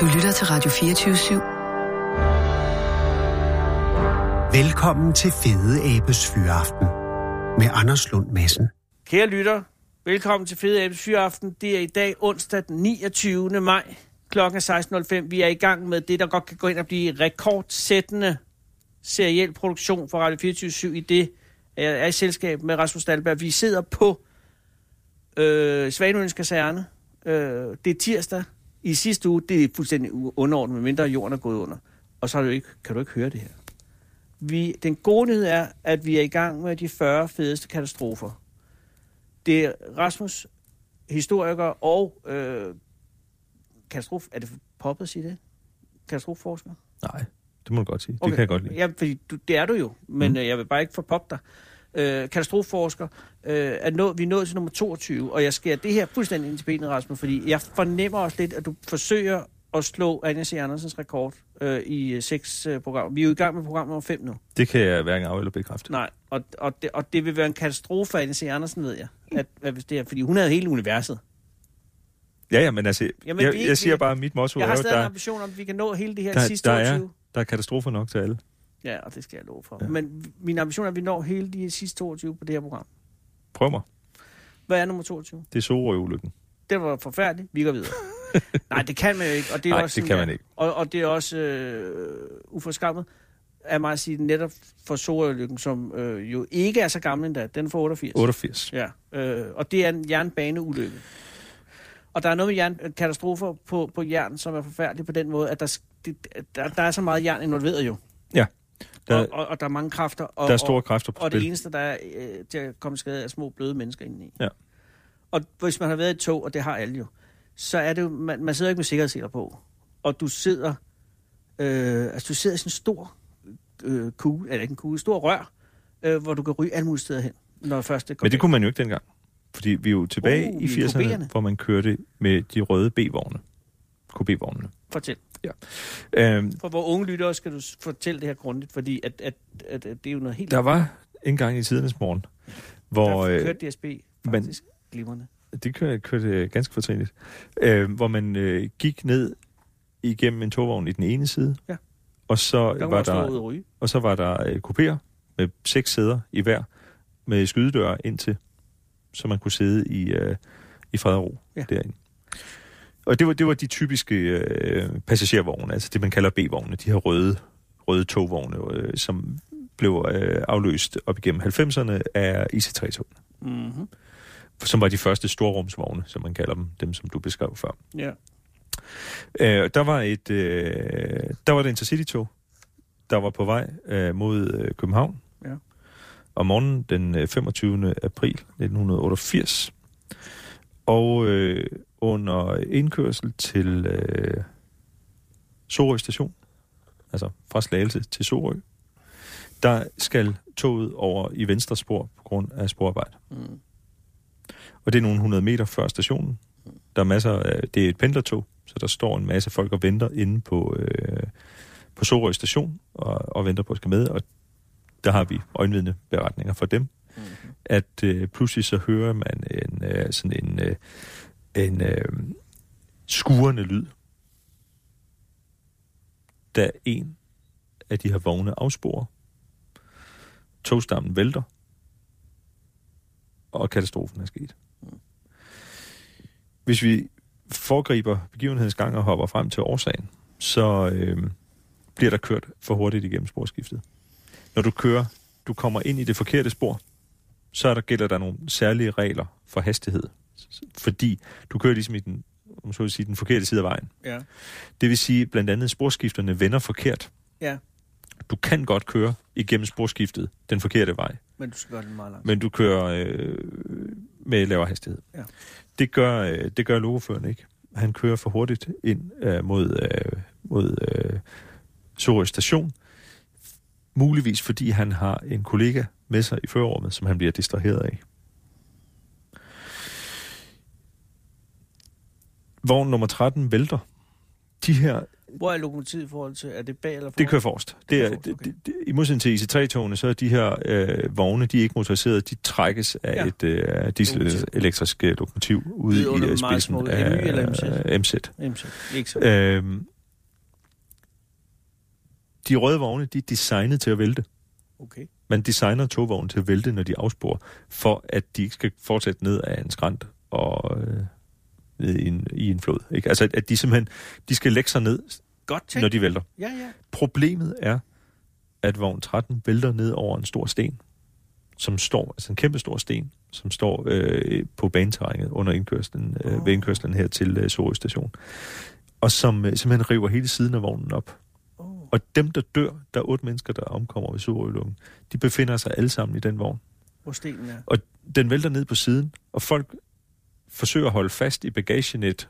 Du lytter til Radio 24 /7. Velkommen til Fede Abes Fyraften med Anders Lund Madsen. Kære lytter, velkommen til Fede Abes Fyraften. Det er i dag onsdag den 29. maj klokken 16.05. Vi er i gang med det, der godt kan gå ind og blive rekordsættende seriel produktion for Radio 24 i det, jeg er i selskab med Rasmus Dahlberg. Vi sidder på øh, Svaneøens kaserne. Øh, det er tirsdag i sidste uge. Det er fuldstændig underordnet, medmindre jorden er gået under. Og så har du ikke, kan du ikke høre det her. Vi, den gode nyhed er, at vi er i gang med de 40 fedeste katastrofer. Det er Rasmus, historiker og øh, katastrofe... Er det poppet at sige det? Katastrofeforsker? Nej, det må du godt sige. Okay. Det kan jeg godt lide. Ja, fordi du, det er du jo, men mm. øh, jeg vil bare ikke forpoppe dig. Øh, katastrofeforsker, øh, er nået, vi er nået til nummer 22, og jeg skærer det her fuldstændig ind til benet, Rasmus, fordi jeg fornemmer også lidt, at du forsøger at slå Anja C. Andersens rekord øh, i øh, seks øh, programmer. Vi er jo i gang med program nummer 5 nu. Det kan jeg hverken af eller bekræfte. Nej, og, og, det, og det vil være en katastrofe for Anja C. Andersen, ved jeg, at, at hvis det er, fordi hun havde hele universet. Ja, ja, men altså, Jamen, jeg, vi- jeg siger vi- bare, at mit motto Jeg er har jo, stadig en der, ambition om, at vi kan nå hele det her der, sidste der, 22. er, der er katastrofer nok til alle. Ja, og det skal jeg love for. Ja. Men min ambition er, at vi når hele de sidste 22 på det her program. Prøv mig. Hvad er nummer 22? Det er Sorø-ulykken. Det var forfærdeligt. Vi går videre. Nej, det kan man jo ikke. Og det er Nej, også det sådan, kan man ikke. Og, og det er også øh, uforskammet af mig at sige netop for Sorølykken, som øh, jo ikke er så gammel endda. Den er fra 88. 88. Ja, øh, og det er en jernbaneulykke. Og der er noget med jern, katastrofer på, på jern, som er forfærdeligt på den måde, at der, det, der, der er så meget jern involveret jo. Ja. Der, og, og, og der er mange kræfter. Og, der er store og, kræfter på og det spil. eneste, der er øh, til at komme skade, er små bløde mennesker indeni. Ja. Og hvis man har været i et tog, og det har alle jo, så er det jo, man, man sidder ikke med sikkerhedsseler på. Og du sidder, øh, altså du sidder i sådan en stor øh, kugle, eller ikke en kugle, stor rør, øh, hvor du kan ryge alle mulige steder hen, når først det går Men det kunne man jo ikke dengang. Fordi vi er jo tilbage Uh, i vi er 80'erne, KB'erne. hvor man kørte med de røde B-vogne. KB-vognene. Fortæl. Øhm, For hvor unge lyttere skal du fortælle det her grundigt, fordi at, at, at, at det er jo noget helt... der var en gang i tidernes morgen, hvor... der øh, kørte DSB faktisk glimrende. Det kørte, kørte ganske fortrinligt. Øh, hvor man øh, gik ned igennem en togvogn i den ene side, Ja. og så Der var der... og så var der øh, kupéer med seks sæder i hver, med skydedøre indtil, så man kunne sidde i, øh, i fred og ro Ja. derinde. Og det var, det var de typiske øh, passagervogne, altså det man kalder B-vogne, de her røde, røde togvogne, øh, som blev øh, afløst op igennem 90'erne af IC3-togene, Mm-hmm. som var de første storrumsvogne, som man kalder dem, dem som du beskrev før. Ja. Øh, der var et øh, der var et Intercity-tog, der var på vej øh, mod øh, København. Ja. Om morgenen den øh, 25. april 1988. Og øh, under indkørsel til øh, Sorø station, altså fra Slagelse til Sorø, der skal toget over i venstre spor på grund af sporarbejde. Mm. Og det er nogle 100 meter før stationen. Der er masser af, det er et pendlertog, så der står en masse folk og venter inde på, øh, på Sorø station og, og venter på at skal med. Og der har vi øjenvidne beretninger fra dem, Mm-hmm. at øh, pludselig så hører man en øh, sådan en, øh, en øh, skurende lyd, da en af de her vogne afsporer. Togstammen vælter, og katastrofen er sket. Hvis vi foregriber begivenhedens gang og hopper frem til årsagen, så øh, bliver der kørt for hurtigt igennem sporskiftet. Når du kører, du kommer ind i det forkerte spor, så er der, gælder der nogle særlige regler for hastighed. Fordi du kører ligesom i den, om så sige, den forkerte side af vejen. Ja. Det vil sige, blandt andet sporskifterne vender forkert. Ja. Du kan godt køre igennem sporskiftet den forkerte vej, Men du skal gøre det meget langt. men du kører øh, med lavere hastighed. Ja. Det gør, øh, det gør lokoføreren ikke. Han kører for hurtigt ind øh, mod, øh, mod øh, Sorø station. Muligvis fordi han har en kollega med sig i førerrummet, som han bliver distraheret af. Vogn nummer 13 vælter. De her Hvor er lokomotivet i forhold til? Er det bag eller foran? Det kører forrest. Det er, kører forrest, okay. det, det, I modsætning til IC3-togene, så er de her øh, vogne, de er ikke motoriseret, de trækkes af Ja. et øh, diesel-elektrisk øh, lokomotiv ude i meget spidsen af MZ? MZ. Så. Ikke så. Øhm, de røde vogne, de er designet til at vælte. Okay. Man designer togvogne til at vælte, når de afsporer, for at de ikke skal fortsætte ned af en skrant og øh, ned i en, i en flod. Ikke? Altså, at de simpelthen de skal lægge sig ned, Godt tænkt. når de vælter. Ja, ja. Problemet er, at vogn 13 vælter ned over en stor sten, som står, altså en kæmpe stor sten, som står øh, på baneterrænet under indkørslen, øh, Åh. ved indkørslen her til øh, Sorø station. Og som øh, simpelthen river hele siden af vognen op. Og dem, der dør, der er otte mennesker, der omkommer ved Sorø-lukken, de befinder sig alle sammen i den vogn. Hvor stenen er. Og den vælter ned på siden, og folk forsøger at holde fast i bagagenet,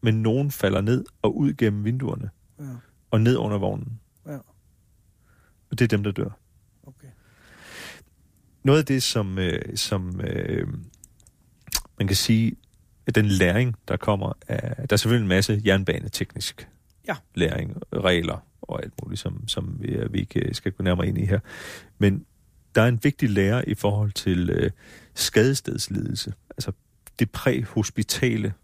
men nogen falder ned og ud gennem vinduerne Ja, og ned under vognen. ja. Og det er dem, der dør. Okay. Noget af det, som, øh, som øh, man kan sige, at den læring, der kommer af... Der er selvfølgelig en masse jernbaneteknisk Ja. læring, regler og alt muligt, som, som vi, vi ikke skal gå nærmere ind i her. Men der er en vigtig lære i forhold til øh, skadestedsledelse. Altså det præhospitale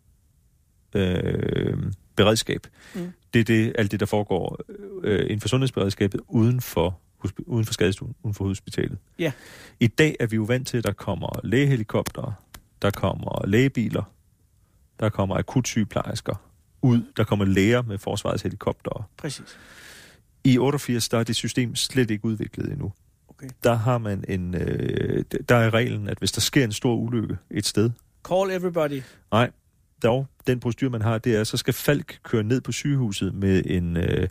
øh, beredskab. Mm. Det er det, alt det, der foregår øh, inden for sundhedsberedskabet uden for, uden for skadestuen, uden for hospitalet. Ja. I dag er vi jo vant til, at der kommer lægehelikoptere, der kommer lægebiler, der kommer akutsygeplejersker ud, der kommer læger med forsvarets helikoptere. Præcis. I 88, der er det system slet ikke udviklet endnu. Okay. Der har man en, øh, der er reglen, at hvis der sker en stor ulykke et sted, Call everybody. nej, dog, den procedur, man har, det er, så skal Falk køre ned på sygehuset med en, øh,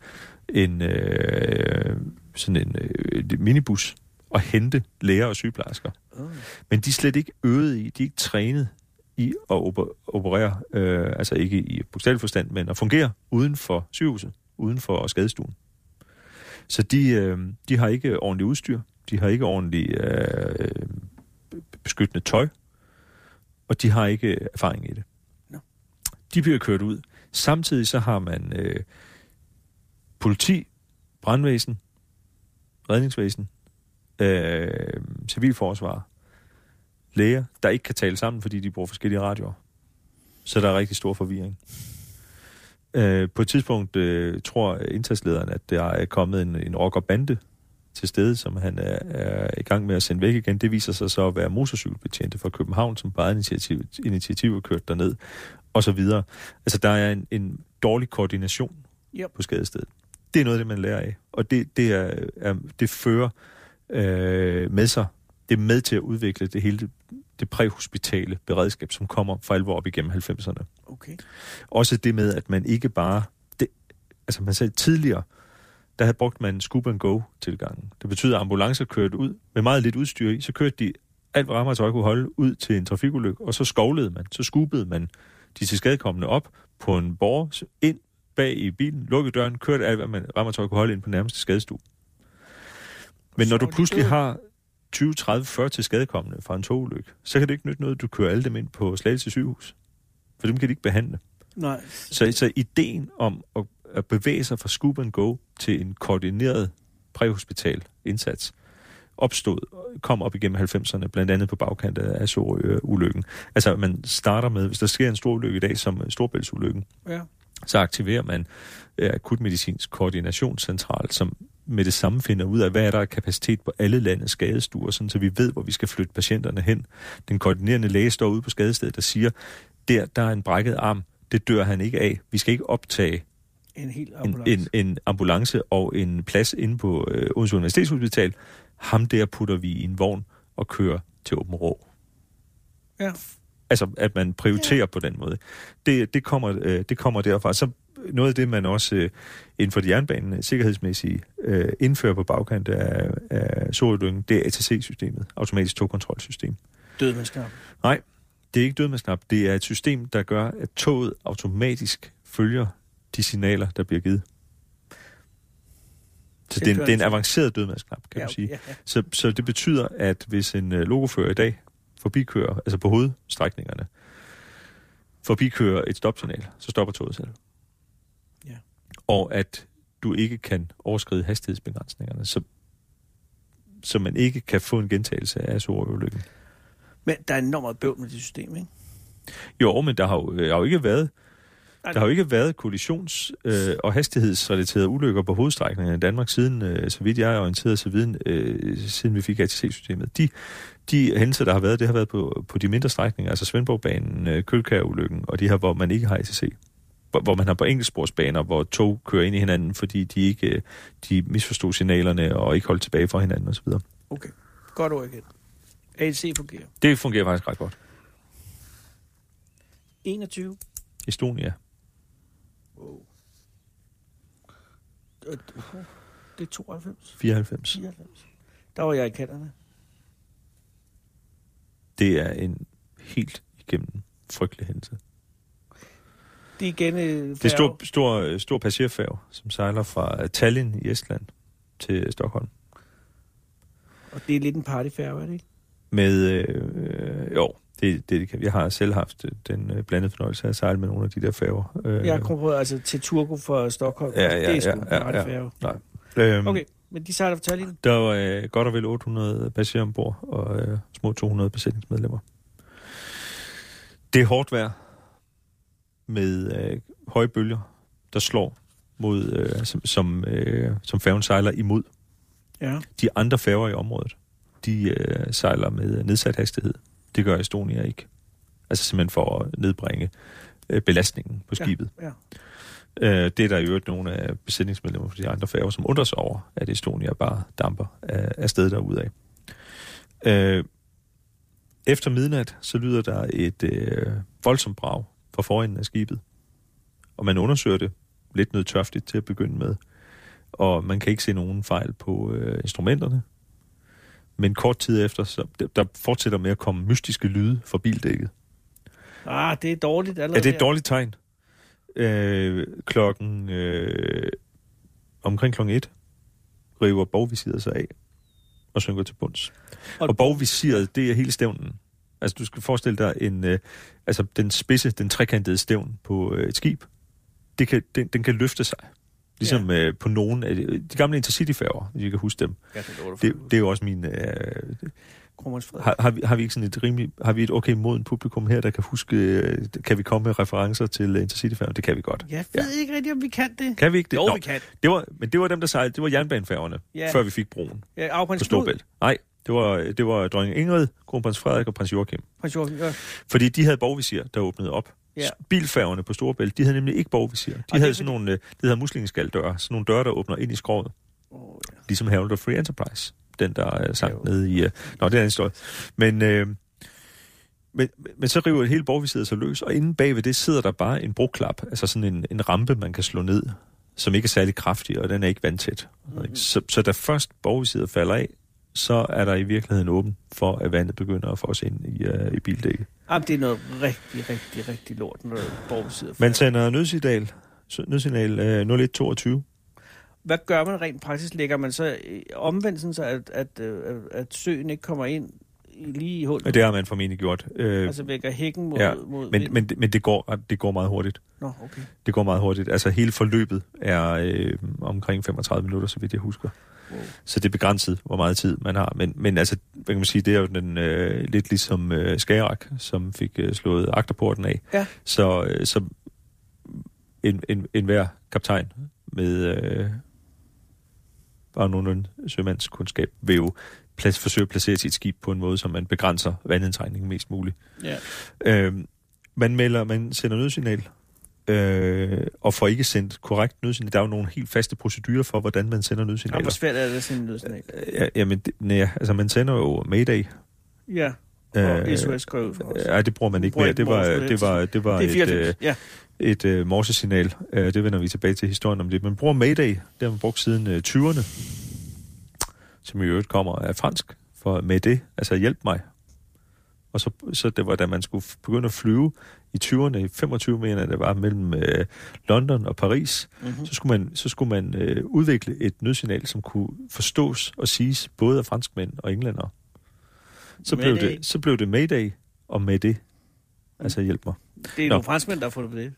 en øh, sådan en øh, minibus og hente læger og sygeplejersker. Oh. Men de er slet ikke øvet i, de er ikke trænet i at oper- operere, øh, altså ikke i bogstavelig forstand, men at fungere uden for sygehuset, uden for skadestuen. Så de, øh, de har ikke ordentligt udstyr, de har ikke ordentligt øh, beskyttende tøj, og de har ikke erfaring i det. Nå. De bliver kørt ud. Samtidig så har man øh, politi, brandvæsen, redningsvæsen, øh, civilforsvar, læger, der ikke kan tale sammen, fordi de bruger forskellige radioer. Så der er rigtig stor forvirring. Øh, på et tidspunkt øh, tror indsatslederen, at der er kommet en, en rockerbande til stede, som han er, er i gang med at sende væk igen. Det viser sig så at være motorcykelbetjente fra København, som bare initiativ, initiativ er kørt derned, og så videre. Altså, der er en, en dårlig koordination Yep. på skadestedet. Det er noget af det, man lærer af. Og det, det, er, er, det fører øh, med sig, det er med til at udvikle det hele det, det præhospitale beredskab, som kommer for alvor op igennem 90'erne. Okay. Også det med, at man ikke bare... Det, altså man sagde tidligere, der havde brugt man scoop and go tilgangen. Det betyder, at ambulancer kørte ud med meget lidt udstyr i, så kørte de alt, hvad rammertøj kunne holde, ud til en trafikulykke, og så skovlede man, så scoopede man de til skadekommende op på en borg, ind bag i bilen, lukkede døren, kørte alt, hvad man rammertøj kunne holde ind på nærmeste skadestue. Men når du pludselig har 20, 30, 40 til skadekommende fra en togulykke, så kan det ikke nytte noget, at du kører alle dem ind på Slagelse sygehus. For dem kan de ikke behandle. Nej. Så, så ideen om at, at bevæge sig fra scoop and go til en koordineret præhospital indsats opstod, kom op igennem 90'erne, blandt andet på bagkantet af Sorø-ulykken. Altså, man starter med, hvis der sker en stor ulykke i dag, som Storbæltsulykken, Ja. så aktiverer man akutmedicinsk koordinationscentral, som med det samme finder ud af, hvad er der kapacitet på alle landets skadestuer, sådan så vi ved, hvor vi skal flytte patienterne hen. Den koordinerende læge står ude på skadestedet og siger, der, der er en brækket arm, det dør han ikke af. Vi skal ikke optage En helt en, ambulance. en, en ambulance og en plads inde på øh, Odense Universitetshospital. Ham der putter vi i en vogn og kører til Åben Rå. Ja. Altså, at man prioriterer ja. på den måde. Det, det, kommer, øh, det kommer derfra. Så noget af det, man også øh, inden for de jernbanen sikkerhedsmæssige øh, indfører på bagkant af, af Sorødyngen, det er ATC-systemet, automatisk togkontrolsystem. Dødmandsknap. Nej, det er ikke dødmandsknap. Det er et system, der gør, at toget automatisk følger de signaler, der bliver givet. Så det er, en, det er en avanceret dødmandsknap, kan ja, man sige. Ja, ja. Så, så det betyder, at hvis en øh, logofører i dag forbikører, altså på hovedstrækningerne, forbikører et stopsignal, så stopper toget selv. Og at du ikke kan overskride hastighedsbegrænsningerne, så, så man ikke kan få en gentagelse af Sorø-ulykken. Men der er enormt meget bøvl med det system, ikke? Jo, men der har jo, der har jo ikke været der har jo ikke været kollisions- øh, og hastighedsrelaterede ulykker på hovedstrækningen i Danmark siden, øh, så vidt jeg er orienteret, så viden, øh, siden vi fik ATC-systemet. De, de hændelser, der har været, det har været på, på de mindre strækninger, altså Svendborgbanen, øh, Kølkær-ulykken, og de her, hvor man ikke har ATC. Hvor, man har på enkeltsporsbaner, hvor tog kører ind i hinanden, fordi de ikke øh, de misforstod signalerne og ikke holdt tilbage for hinanden osv. Okay. Godt ord igen. ATC fungerer. Det fungerer faktisk ret godt. 21. Estonia. Wow. Det er 92. 94. 94. Der var jeg i kanterne. Det er en helt igennem frygtelig hændelse. Det er igen øh, Det er stor, stor, stor passagerfærge, som sejler fra Tallinn i Estland til Stockholm. Og det er lidt en partyfærge, er det ikke? Med, øh, jo, det, det, det kan, jeg har selv haft den øh, blandede fornøjelse af at sejle med nogle af de der færger. Øh, Jeg kommer på, altså til Turku fra Stockholm. Ja, ja, det er sgu ja, en ja, ja. Nej. Øhm, Okay, men de sejler fra Tallinn. Der var øh, godt og vel 800 passagerer ombord, og øh, små 200 besætningsmedlemmer. Det er hårdt vejr med øh, høje bølger, der slår mod, øh, som, som, øh, som færgen sejler imod. Ja. De andre færger i området, de øh, sejler med nedsat hastighed. Det gør Estonia ikke. Altså simpelthen for at nedbringe øh, belastningen på skibet. Ja. Øh, det er der i øvrigt nogle af besætningsmedlemmer for de andre færger, som undrer sig over, at Estonia bare damper af, af sted derudad. Øh, efter midnat, så lyder der et øh, voldsomt brag fra forenden af skibet. Og man undersøger det lidt nødtørftigt til at begynde med. Og man kan ikke se nogen fejl på øh, instrumenterne. Men kort tid efter, så der fortsætter med at komme mystiske lyde fra bildækket. Ah, det er dårligt allerede. Ja, det er et dårligt tegn. Øh, klokken... Øh, omkring klokken 1 river bogvisiret sig af og synker til bunds. Og- Og, bogvisiret, det er hele stævnen. Altså, du skal forestille dig en... Øh, altså, den spidse, den trekantede stævn på øh, et skib, det kan, den, den kan løfte sig. Ligesom ja. øh, på nogle af de, de gamle Intercity-færger, hvis I kan huske dem. Ja, det er Det, det er jo også min... Øh, har, har, vi, har vi ikke sådan et rimelig, har vi et okay moden publikum her, der kan huske, øh, kan vi komme med referencer til øh, Intercity-færgen? Det kan vi godt. Jeg ved ikke rigtig, om vi kan det. Kan vi ikke det? Jo, Nå, vi kan. det var, men det var dem, der sejlede, det var jernbanefærgerne, Ja. ja. før vi fik broen Ja, på Storbælt. Nej, det var, det var dronning Ingrid, kronprins Frederik og prins Joachim. Prins Joachim, ja. Fordi de havde borgvisir, der åbnede op. Ja. Bilfærgerne på Storbælt, de havde nemlig ikke borgvisir. De det havde sådan nogle, øh, det hedder muslingeskaldøre, sådan nogle døre, der åbner ind i skroget. Oh, ja. Ligesom Herald of Free Enterprise, den der er sank Jo. nede i... Uh, nå, det er en historie. Men, øh, men, men så river hele borgvisiret sig løs, og inde bagved det sidder der bare en broklap, altså sådan en, en rampe, man kan slå ned, som ikke er særlig kraftig, og den er ikke vandtæt. Mm-hmm. Så, så da først borgvisiret falder af, så er der i virkeligheden åben for, at vandet begynder at få os ind i, uh, i bildækket. Jamen, det er noget rigtig, rigtig, rigtig lort, når borgen sidder Man sender nødsignal, nødsignal uh, 0122, Hvad gør man rent praktisk? Lægger man så øh, omvendt, sådan så at, at, øh, at søen ikke kommer ind lige i hullet? og det har man formentlig gjort. Uh, Altså vækker hækken mod, ja, mod men, men, men det, går, det går meget hurtigt. Nå, okay. Det går meget hurtigt. Altså hele forløbet er øh, omkring 35 minutter, så vidt jeg husker. Wow. Så det er begrænset, hvor meget tid man har. Men, men altså, hvad kan man sige, det er jo den, øh, lidt ligesom øh, Skagerak, som fik øh, slået agterporten af. Ja. Så, øh, så en, en, en hver kaptajn med øh, bare nogenlunde sømandskundskab vil jo plads, forsøge at placere sit skib på en måde, så man begrænser vandindtrængningen mest muligt. Ja. Øh, man melder, man sender nødsignal, øh, og får ikke sendt korrekt nødsignal. Der er jo nogle helt faste procedurer for, hvordan man sender Jamen, hvor nødsignaler. svært er det at sende en nødsignal? Ja, jamen, det, nej, altså man sender jo Mayday. Ja, og Øh, SOS skrev for os. Ja, det bruger man ikke mere. Det var, det var, det var det et, 94. øh, ja. et øh, morsesignal. Øh, det vender vi tilbage til historien om lidt. Man bruger Mayday, det har man brugt siden øh, 20'erne, som i øvrigt kommer af fransk, for med det, altså hjælp mig. Og så, så det var, da man skulle begynde at flyve i 20'erne, i 25 mener det var mellem øh, London og Paris, Mm-hmm. så skulle man, så skulle man øh, udvikle et nødsignal, som kunne forstås og siges både af franskmænd og englænder. Så blev, Mayday. det, så blev det Mayday og med det. Altså hjælp mig. Det er Nå. nogle franskmænd, der har fundet på det.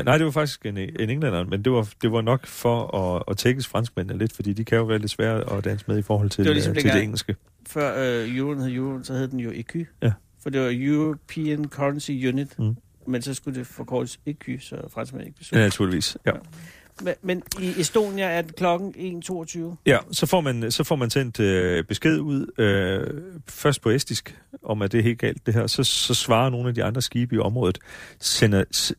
Uh, nej, det var faktisk en, en englænder, men det var, det var nok for at, at tækkes franskmændene lidt, fordi de kan jo være lidt svære at danse med i forhold til, Det var ligesom ligesom til det engelske. Før øh, euroen hed euroen, så hed den jo EQ. Ja. For det var European Currency Unit. Mm. Men så skulle det forkortes EQ, så franskmænd ikke blev Ja, ja. naturligvis. Ja. men, men i Estonia er det klokken 1.22. Ja, så får man, så får man sendt øh, besked ud, øh, først på estisk, om at det er helt galt det her. Så, så svarer nogle af de andre skibe i området, sender, s-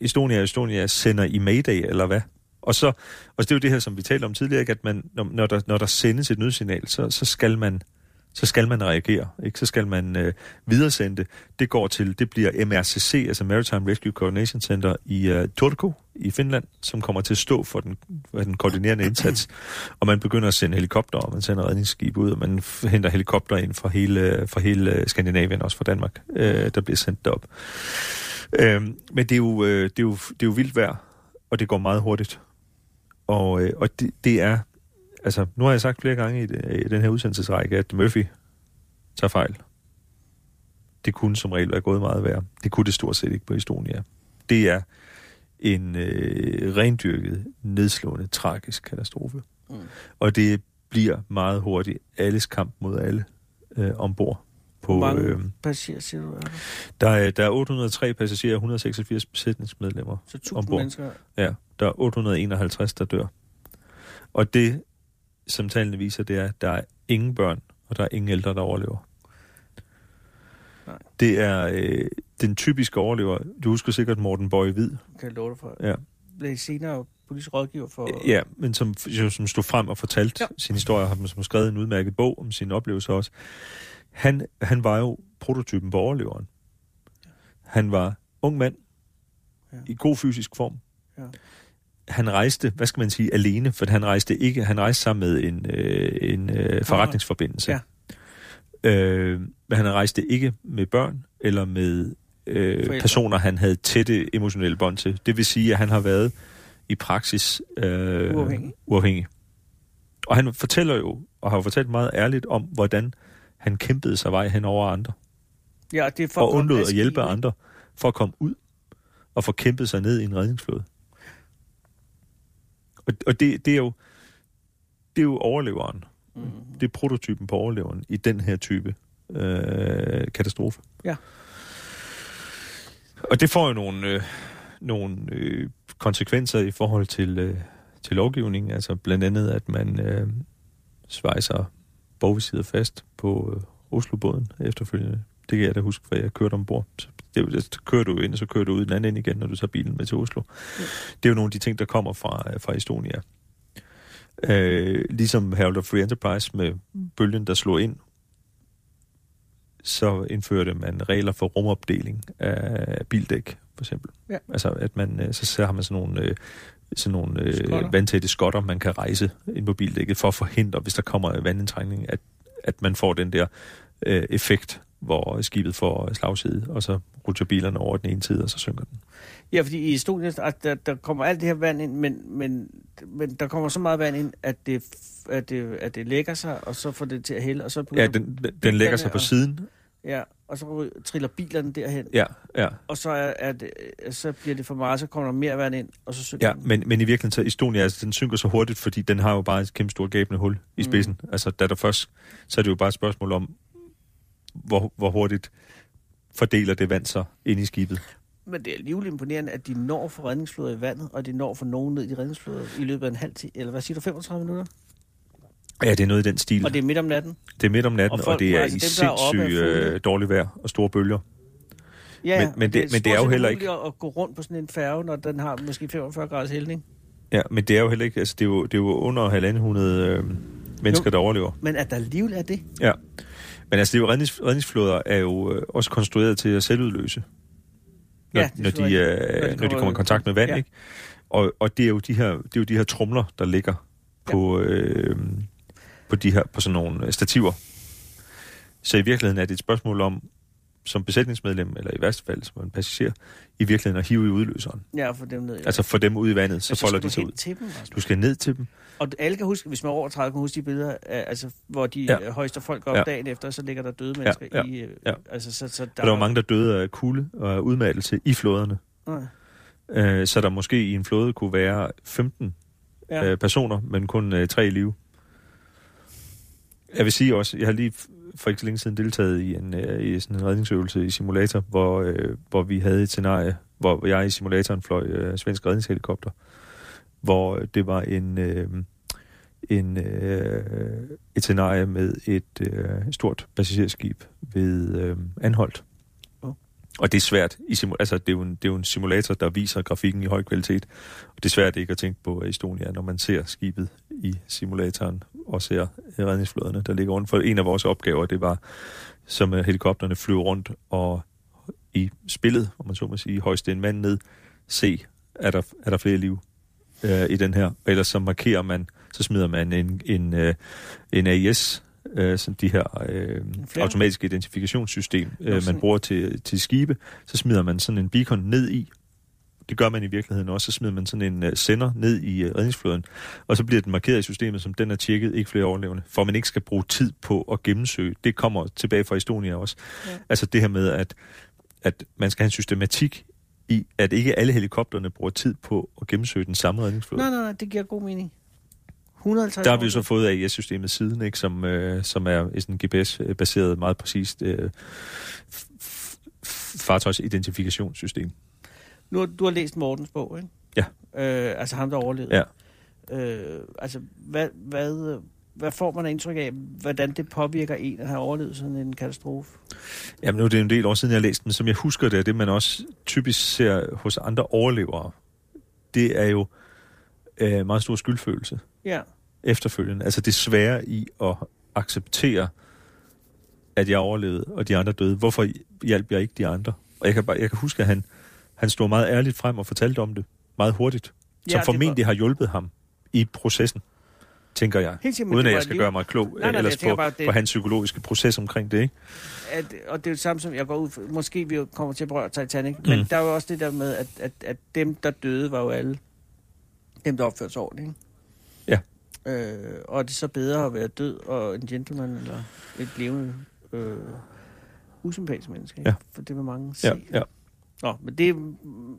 Estonia og Estonia sender i Mayday, eller hvad? Og så, og det er jo det her, som vi talte om tidligere, ikke? at man, når, når, der, når der sendes et nødsignal, så, så skal man så skal man reagere, ikke? Så skal man øh, videresende det. Det går til, det bliver MRCC, altså Maritime Rescue Coordination Center i øh, Turku i Finland, som kommer til at stå for den, for den koordinerende indsats. Og man begynder at sende helikopter, og man sender redningsskib ud, og man henter helikopter ind fra hele, fra hele Skandinavien, også fra Danmark, øh, der bliver sendt derop. Øh, men det er, jo, øh, det, er jo, det er jo vildt vejr, og det går meget hurtigt. Og, øh, og det, det er altså, nu har jeg sagt flere gange i, det, i den her udsendelsesrække, at Murphy tager fejl. Det kunne som regel være gået meget værre. Det kunne det stort set ikke på Estonia. Det er en øh, rendyrket, nedslående, tragisk katastrofe. Mm. Og det bliver meget hurtigt alles kamp mod alle øh, ombord. På, Hvor mange øh, passagerer, siger du? er der? der, er, der er 803 passagerer og 186 besætningsmedlemmer. Så 1.000 Ombord. mennesker. Ja, der er 851, der dør. Og det, som tallene viser, det er, at der er ingen børn, og der er ingen ældre, der overlever. Nej. Det er øh, den typiske overlever. Du husker sikkert Morten Bøje Hvid. Kan jeg love dig for. Ja. Blev senere politisk rådgiver for... Ja, men som, som stod frem og fortalte Ja. ja. sin historie, har som skrevet en udmærket bog om sine oplevelser også. Han, han var jo prototypen på overleveren. Han var ung mand, Ja. ja. i god fysisk form. Ja. Han rejste, hvad skal man sige, alene, for han rejste ikke, han rejste sammen med en, øh, en øh, forretningsforbindelse. Ja. Øh, men han rejste ikke med børn eller med øh, personer, han havde tætte emotionelle bånd til. Det vil sige, at han har været i praksis øh, Uafhængig. uafhængig. Og han fortæller jo, og har jo fortalt meget ærligt om, hvordan han kæmpede sig vej hen over andre, Ja, det er for og undlod at hjælpe skibet. andre for at komme ud og få kæmpet sig ned i en redningsflåde. Og, og det, det, er jo, det er jo overleveren. Mm. Det er prototypen på overleveren i den her type øh, katastrofe. Ja. Og det får jo nogle, øh, nogle øh, konsekvenser i forhold til, øh, til lovgivningen. Altså blandt andet, at man øh, svejser bogvisider fast på øh, Oslobåden efterfølgende. Det kan jeg da huske, for jeg kørte ombord. Det, jo- så kører du ind, og så kører du ud den anden ende igen, når du tager bilen med til Oslo. Ja. Det er jo nogle af de ting, der kommer fra, fra Estonia. Øh, ligesom Herald of Free Enterprise med bølgen, der slog ind, så indførte man regler for rumopdeling af bildæk, for eksempel. Ja. Altså, at man, øh, så, så har man sådan nogle, øh, sådan nogle Skotter. øh, vandtætte skotter, man kan rejse ind på bildækket, for at forhindre, hvis der kommer vandindtrængning, at, at man får den der øh, effekt, hvor skibet får slagside, og så rutscher bilerne over den ene side, og så synker den. Ja, fordi i Estonia, at der, der kommer alt det her vand ind, men, men, men der kommer så meget vand ind, at det, at, det, at det lægger sig, og så får det til at hælde, og så Ja, den, den, den lægger sig på og- siden. Ja, og så triller bilerne derhen, Ja, ja. og så, er, er det, så bliver det for meget, så kommer der mere vand ind, og så synker Ja, den. men, men i virkeligheden så Estonia, altså, den synker så hurtigt, fordi den har jo bare et kæmpe stort gabende hul i Mm. spidsen. Mm. Altså, da der først, så er det jo bare et spørgsmål om, hvor, hvor hurtigt fordeler det vand sig ind i skibet. Men det er alligevel imponerende, at de når for redningsflåder i vandet, og de når for nogen ned i de redningsflåder i løbet af en halv time, eller hvad siger du, 35 minutter? Ja, det er noget i den stil. Og det er midt om natten? det er midt om natten, Og folk og det er altså i er sindssygt er øh, dårligt vejr og store bølger. Ja, Men- men det- men det er jo heller umuligt at gå rundt på sådan en færge, når den har måske 45 graders hældning. Ja, men det er jo heller ikke, altså det er jo, det er jo under hundrede øh, mennesker, Jo. der overlever. Men at der alligevel er det, Ja. Men altså, det er jo rednings, redningsflåder er jo øh, også konstrueret til at selvudløse. Når, Ja, det er når, de, øh. Når de når de kommer i kontakt med vand, Ja. ja. ikke? Og, og det er jo de her, det er jo de her trumler, der ligger på, øh, på, de her, på sådan nogle øh, stativer. Så i virkeligheden er det et spørgsmål om som besætningsmedlem, eller i værste fald som en passager, i virkeligheden at hive i udløseren. Ja, for dem ned. Ja. Altså få dem ud i vandet, så, Men folder skal de sig ud. til dem, Rasmus. Du skal ned til dem. Og alle kan huske, hvis man er over 30, kan huske de billeder, af, altså, hvor de Ja. ja. højster folk op Ja. ja. dagen efter, og så ligger der døde mennesker ja, i... øh, ja. Altså, så, så der, Der, der var mange, der døde af kulde og af udmattelse i flåderne. Nej. Øh, så der måske i en flåde kunne være 15 Ja. øh, personer, men kun øh, tre i live. Jeg vil sige også, jeg har lige for ikke så længe siden deltaget i en, øh, i sådan en redningsøvelse i simulator, hvor, øh, hvor vi havde et scenarie, hvor jeg i simulatoren fløj øh, svensk redningshelikopter, hvor det var en, øh, en, øh, et scenarie med et øh, stort passagerskib ved øh, Anholdt. Og det er svært. I simu- altså, det, er jo en, det er jo en simulator, der viser grafikken i høj kvalitet. Og det er svært ikke at tænke på Estonia, når man ser skibet i simulatoren og ser redningsflåderne, der ligger rundt. For en af vores opgaver, det var, som øh, helikopterne flyver rundt og i spillet, om man så må sige, højst en mand ned, se, er der, er der flere liv øh, i den her. Ellers så markerer man, så smider man en, en, øh, en AIS, øh, som de her øh, Flere? automatiske identifikationssystem, øh, man sådan- bruger til, til skibe, så smider man sådan en beacon ned i. Det gør man i virkeligheden også. Så smider man sådan en uh, sender ned i uh, redningsflåden, og så bliver den markeret i systemet, som den er tjekket, ikke flere overlevende, for man ikke skal bruge tid på at gennemsøge. Det kommer tilbage fra Estonia også. Ja. Altså det her med, at, at man skal have en systematik i, at ikke alle helikopterne bruger tid på at gennemsøge den samme redningsflåde. Nej, nej, nej, det giver god mening. 150 Der har vi jo så fået AIS-systemet siden, ikke, som, øh, som er sådan GPS-baseret, meget præcist øh, fartøjsidentifikationssystem. Nu har, du har læst Mortens bog, ikke? Ja. Øh, altså ham, der overlevede. Ja. Øh, altså, hvad, hvad, hvad får man af indtryk af, hvordan det påvirker en at have overlevet sådan en katastrofe? Jamen nu er det en del år siden, jeg har læst den. Som jeg husker det, er det man også typisk ser hos andre overlevere, det er jo øh, meget stor skyldfølelse Ja. Efterfølgende. Altså det svære i at acceptere, at jeg overlevede, og de andre døde. Hvorfor hjalp jeg ikke de andre? Og jeg kan, bare, jeg kan huske, at han, han stod meget ærligt frem og fortalte om det meget hurtigt, Ja, som det formentlig har hjulpet ham i processen, tænker jeg. Helt sikkert, men Uden at var jeg skal liv- gøre mig klog Nej, nej, ellers på, bare, det- på hans psykologiske proces omkring det, ikke? At, og det er jo det samme som, jeg går ud for, måske vi kommer til at berøre Titanic, mm. men der er jo også det der med, at, at, at dem, der døde, var jo alle dem, der opførte sig ordentligt, ikke? Ja. Øh, og er det så bedre at være død og en gentleman, eller et levende, øh, usympatisk menneske, ikke? Ja. For det vil mange se. Ja, ja. Nå, men det er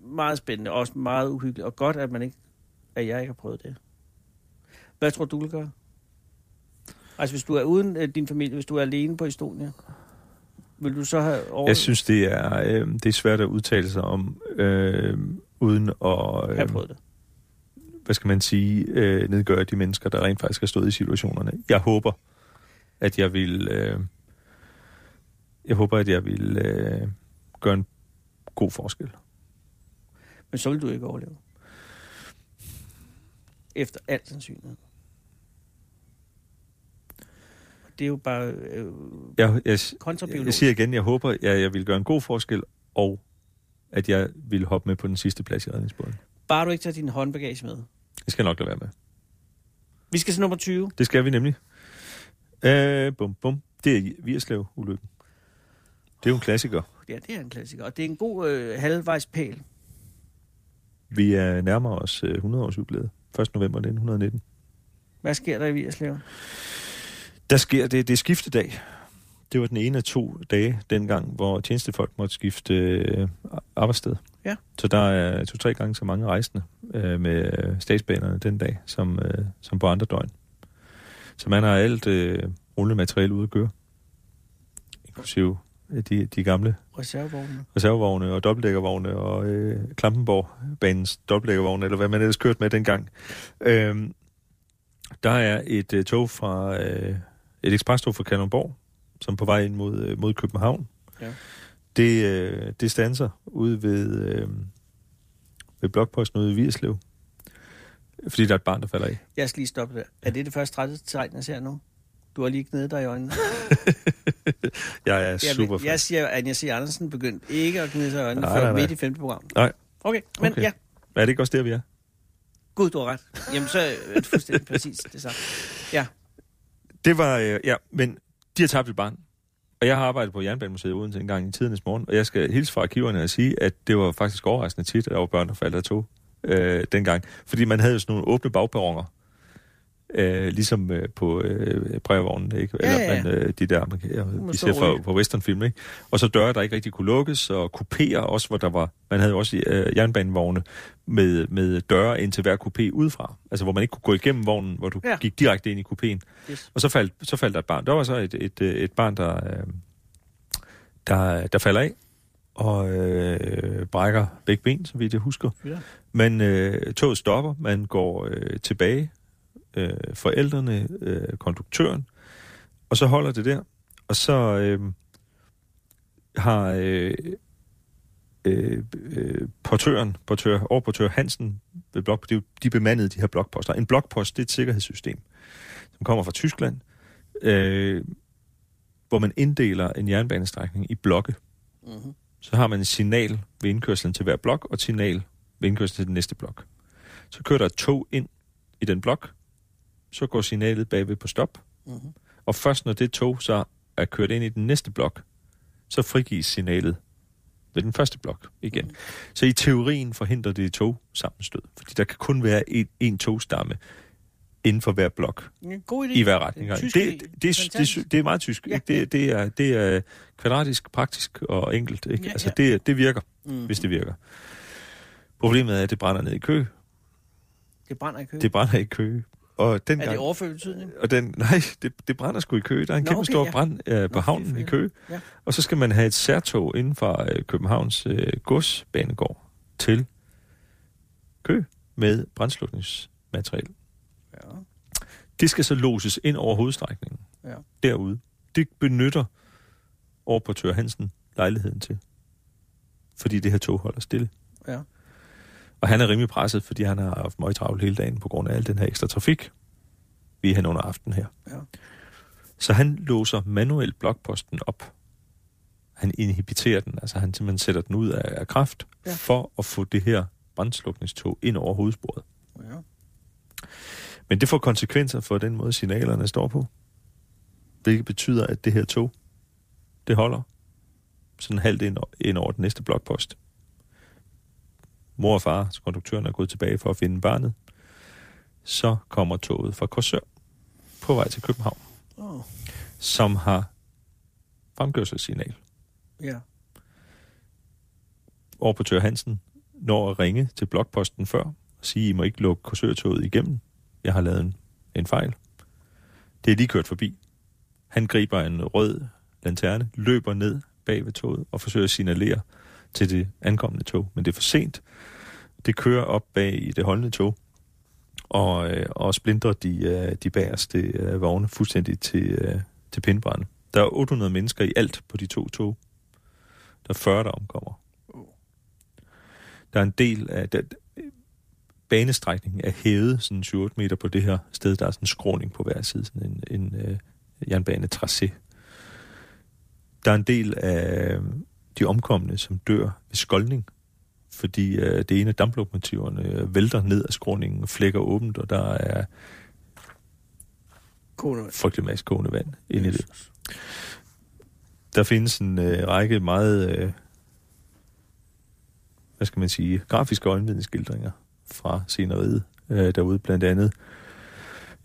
meget spændende, og også meget uhyggeligt, og godt, at man ikke, at jeg ikke har prøvet det. Hvad tror du, du vil gøre? Altså, hvis du er uden øh, din familie, hvis du er alene på Estonia, vil du så have over... Jeg synes, det er, øh, det er svært at udtale sig om, øh, uden at, have øh, prøvet det. Hvad skal man sige, øh, nedgøre de mennesker, der rent faktisk har stået i situationerne. Jeg håber, at jeg vil, øh, jeg håber, at jeg vil øh, gøre en god forskel. Men så vil du ikke overleve. Efter alt sandsynlighed. Det er jo bare øh, Jeg, jeg, kontrabiologisk. jeg siger igen, jeg håber, at jeg, jeg vil gøre en god forskel, og at jeg vil hoppe med på den sidste plads i redningsbåden. Bare du ikke tager din håndbagage med. Det skal jeg nok lade være med. Vi skal til nummer 20. Det skal vi nemlig. Øh, bum, bum. Det er Virslev-ulykken. Det er jo en klassiker. Ja, det er en klassiker. Og det er en god øh, halvvejs pæl. Vi er nærmere os øh, 100 års jubilæet. 1. november 1919. Hvad sker der i Virslev? Der sker det, det er skiftedag. Det var den ene af to dage dengang, hvor tjenestefolk måtte skifte øh, arbejdssted. Ja. Så der er to-tre gange så mange rejsende øh, med øh, statsbanerne den dag, som, øh, som på andre døgn. Så man har alt øh, rullende materiale ude at køre. Inklusive øh, de, de gamle Reservevognene. reservevogne og dobbeltdækkervogne og øh, Klampenborg-banens dobbeltdækkervogne, eller hvad man ellers kørte med dengang. Øhm, der er et øh, tog fra, øh, et eksprestog fra Kalundborg, som på vej ind mod, øh, mod København. Ja. Det, øh, det standser ude ved, øh, ved blokposten ude i Virslev, fordi der er et barn, der falder af. Jeg skal lige stoppe der. Er det det første trætte tegn, jeg ser nu? Du har lige knedet dig i øjnene. Jeg er Jeg, super jeg siger, at Anja. Andersen begyndte ikke at gnide sig i øjnene Nej, før nej, nej. midt i femte program. Nej. Okay, men Okay. ja. Er det ikke også der, vi er? Gud, du har ret. Jamen, så er det fuldstændig præcis det samme. Ja, Det var, øh, ja, men de har tabt et barn. Og jeg har arbejdet på Jernbanemuseet uden en gang i tidernes morgen, og jeg skal hilse fra arkiverne og sige, at det var faktisk overraskende tit, at der var børn, der faldt af tog øh, dengang. Fordi man havde jo sådan nogle åbne bagperroner, øh, ligesom øh, på øh, brevvognen, ikke? Ja, Eller ja. man, øh, de der, ja, stå ser fra, på westernfilm, ikke? Og så døre, der ikke rigtig kunne lukkes, og kupéer også, hvor der var, man havde jo også øh, jernbanevogne med, med døre ind til hver kupé udefra. Altså, hvor man ikke kunne gå igennem vognen, hvor du Ja. ja. gik direkte ind i kupéen. Yes. Og så faldt, så faldt der et barn. Der var så et, et, øh, et barn, der, øh, der, der falder af og øh, brækker begge ben, så vidt jeg husker. Ja. Men øh, toget stopper, man går øh, tilbage, øh, forældrene, øh, konduktøren, og så holder det der. Og så øh, har øh, øh, øh, portøren, portør, overportør Hansen ved blok, jo de bemandede de her blokposter. En blokpost, det er et sikkerhedssystem, som kommer fra Tyskland, øh, hvor man inddeler en jernbanestrækning i blokke. Mm-hmm. Så har man et signal ved indkørslen til hver blok, og et signal ved indkørslen til den næste blok. Så kører der et tog ind i den blok, så går signalet bagved på stop, Mm-hmm. og først når det tog så er kørt ind i den næste blok, så frigives signalet ved den første blok igen. Mm. Så i teorien forhindrer det tog sammenstød, fordi der kan kun være en, en togstamme inden for hver blok God idé. i hver retning. Det er Det, tysk det, det, det, det, Fantastisk. det er meget tysk. Ja, det, det, er, det er kvadratisk, praktisk og enkelt. Ikke? Ja, altså, ja. Det, det virker, Mm. hvis det virker. Problemet er, at det brænder ned i kø. Det brænder i kø. Det brænder i kø. Og den er det gang, overført betydning? og den, nej, det, det brænder sgu i kø. Der er en Nå, kæmpe okay, stor ja. brand øh, på Nå, havnen i for kø. Ja. Og så skal man have et særtog inden fra øh, Københavns øh, godsbanegård til kø med brændslukningsmateriale. ja. Det skal så loses ind over hovedstrækningen. Ja. Derude. Det benytter overportør Hansen lejligheden til. Fordi det her tog holder stille. Ja. Og han er rimelig presset, fordi han har haft meget travlt hele dagen på grund af al den her ekstra trafik. Vi er hen under aften her. Ja. Så han låser manuelt blokposten op. Han inhibiterer den, altså han simpelthen sætter den ud af, af kraft, Ja. for at få det her brændslukningstog ind over hovedsporet. ja. Men det får konsekvenser for den måde, signalerne står på. Hvilket betyder, at det her tog, det holder sådan halvt ind, ind over den næste blokpost. Mor og far, så konduktøren er gået tilbage for at finde barnet. Så kommer toget fra Korsør på vej til København, Oh. som har fremkørselssignal. Ja. Overportør Hansen når at ringe til blokposten før og sige, I må ikke lukke Korsørtoget igennem. Jeg har lavet en, en fejl. Det er lige kørt forbi. Han griber en rød lanterne, løber ned bag ved toget og forsøger at signalere til det ankommende tog. Men det er for sent. Det kører op bag i det holdende tog og, øh, og splindrer de, øh, de bagerste øh, vogne fuldstændig til, øh, til pindbrænde. Der er 800 mennesker i alt på de to tog. Der er 40, der omkommer. Der er en del af... Der, banestrækningen er hævet sådan 7-8 meter på det her sted. Der er sådan en skråning på hver side, sådan en, en øh, jernbanetracé. Der er en del af de omkomne, som dør ved skoldning, fordi øh, det ene af damplokomotiverne øh, vælter ned af skråningen, flækker åbent, og der er Kone. frygtelig masse kogende vand inde i det. Der findes en øh, række meget, øh, hvad skal man sige, grafiske øjenvidensskildringer fra sceneriet øh, derude. Blandt andet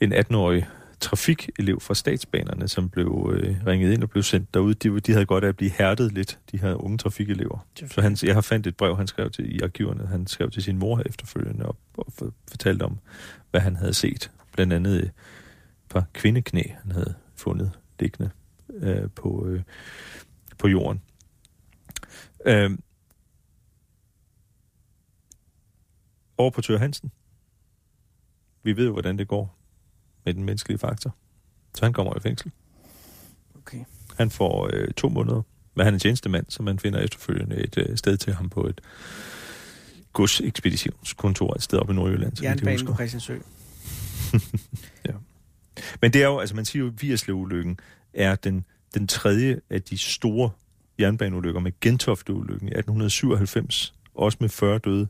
en 18-årig trafikelev fra statsbanerne, som blev øh, ringet ind og blev sendt derud. De, de havde godt af at blive hærdet lidt, de her unge trafikelever. Så han, jeg har fandt et brev, han skrev til i arkiverne. Han skrev til sin mor efterfølgende og, og for, fortalte om, hvad han havde set. Blandt andet et par kvindeknæ, han havde fundet liggende øh, på, øh, på jorden. Øh, overportør Hansen. Vi ved jo, hvordan det går med den menneskelige faktor. Så han kommer i fængsel. Okay. Han får øh, to måneder, men han er tjenestemand, så man finder efterfølgende et øh, sted til ham på et godsekspeditionskontor et sted oppe i Nordjylland. Jernbanen på Christiansø. Men det er jo, altså man siger jo, at Virslev-ulykken er den, den tredje af de store jernbaneulykker med Gentofte-ulykken i 1897, også med 40 døde,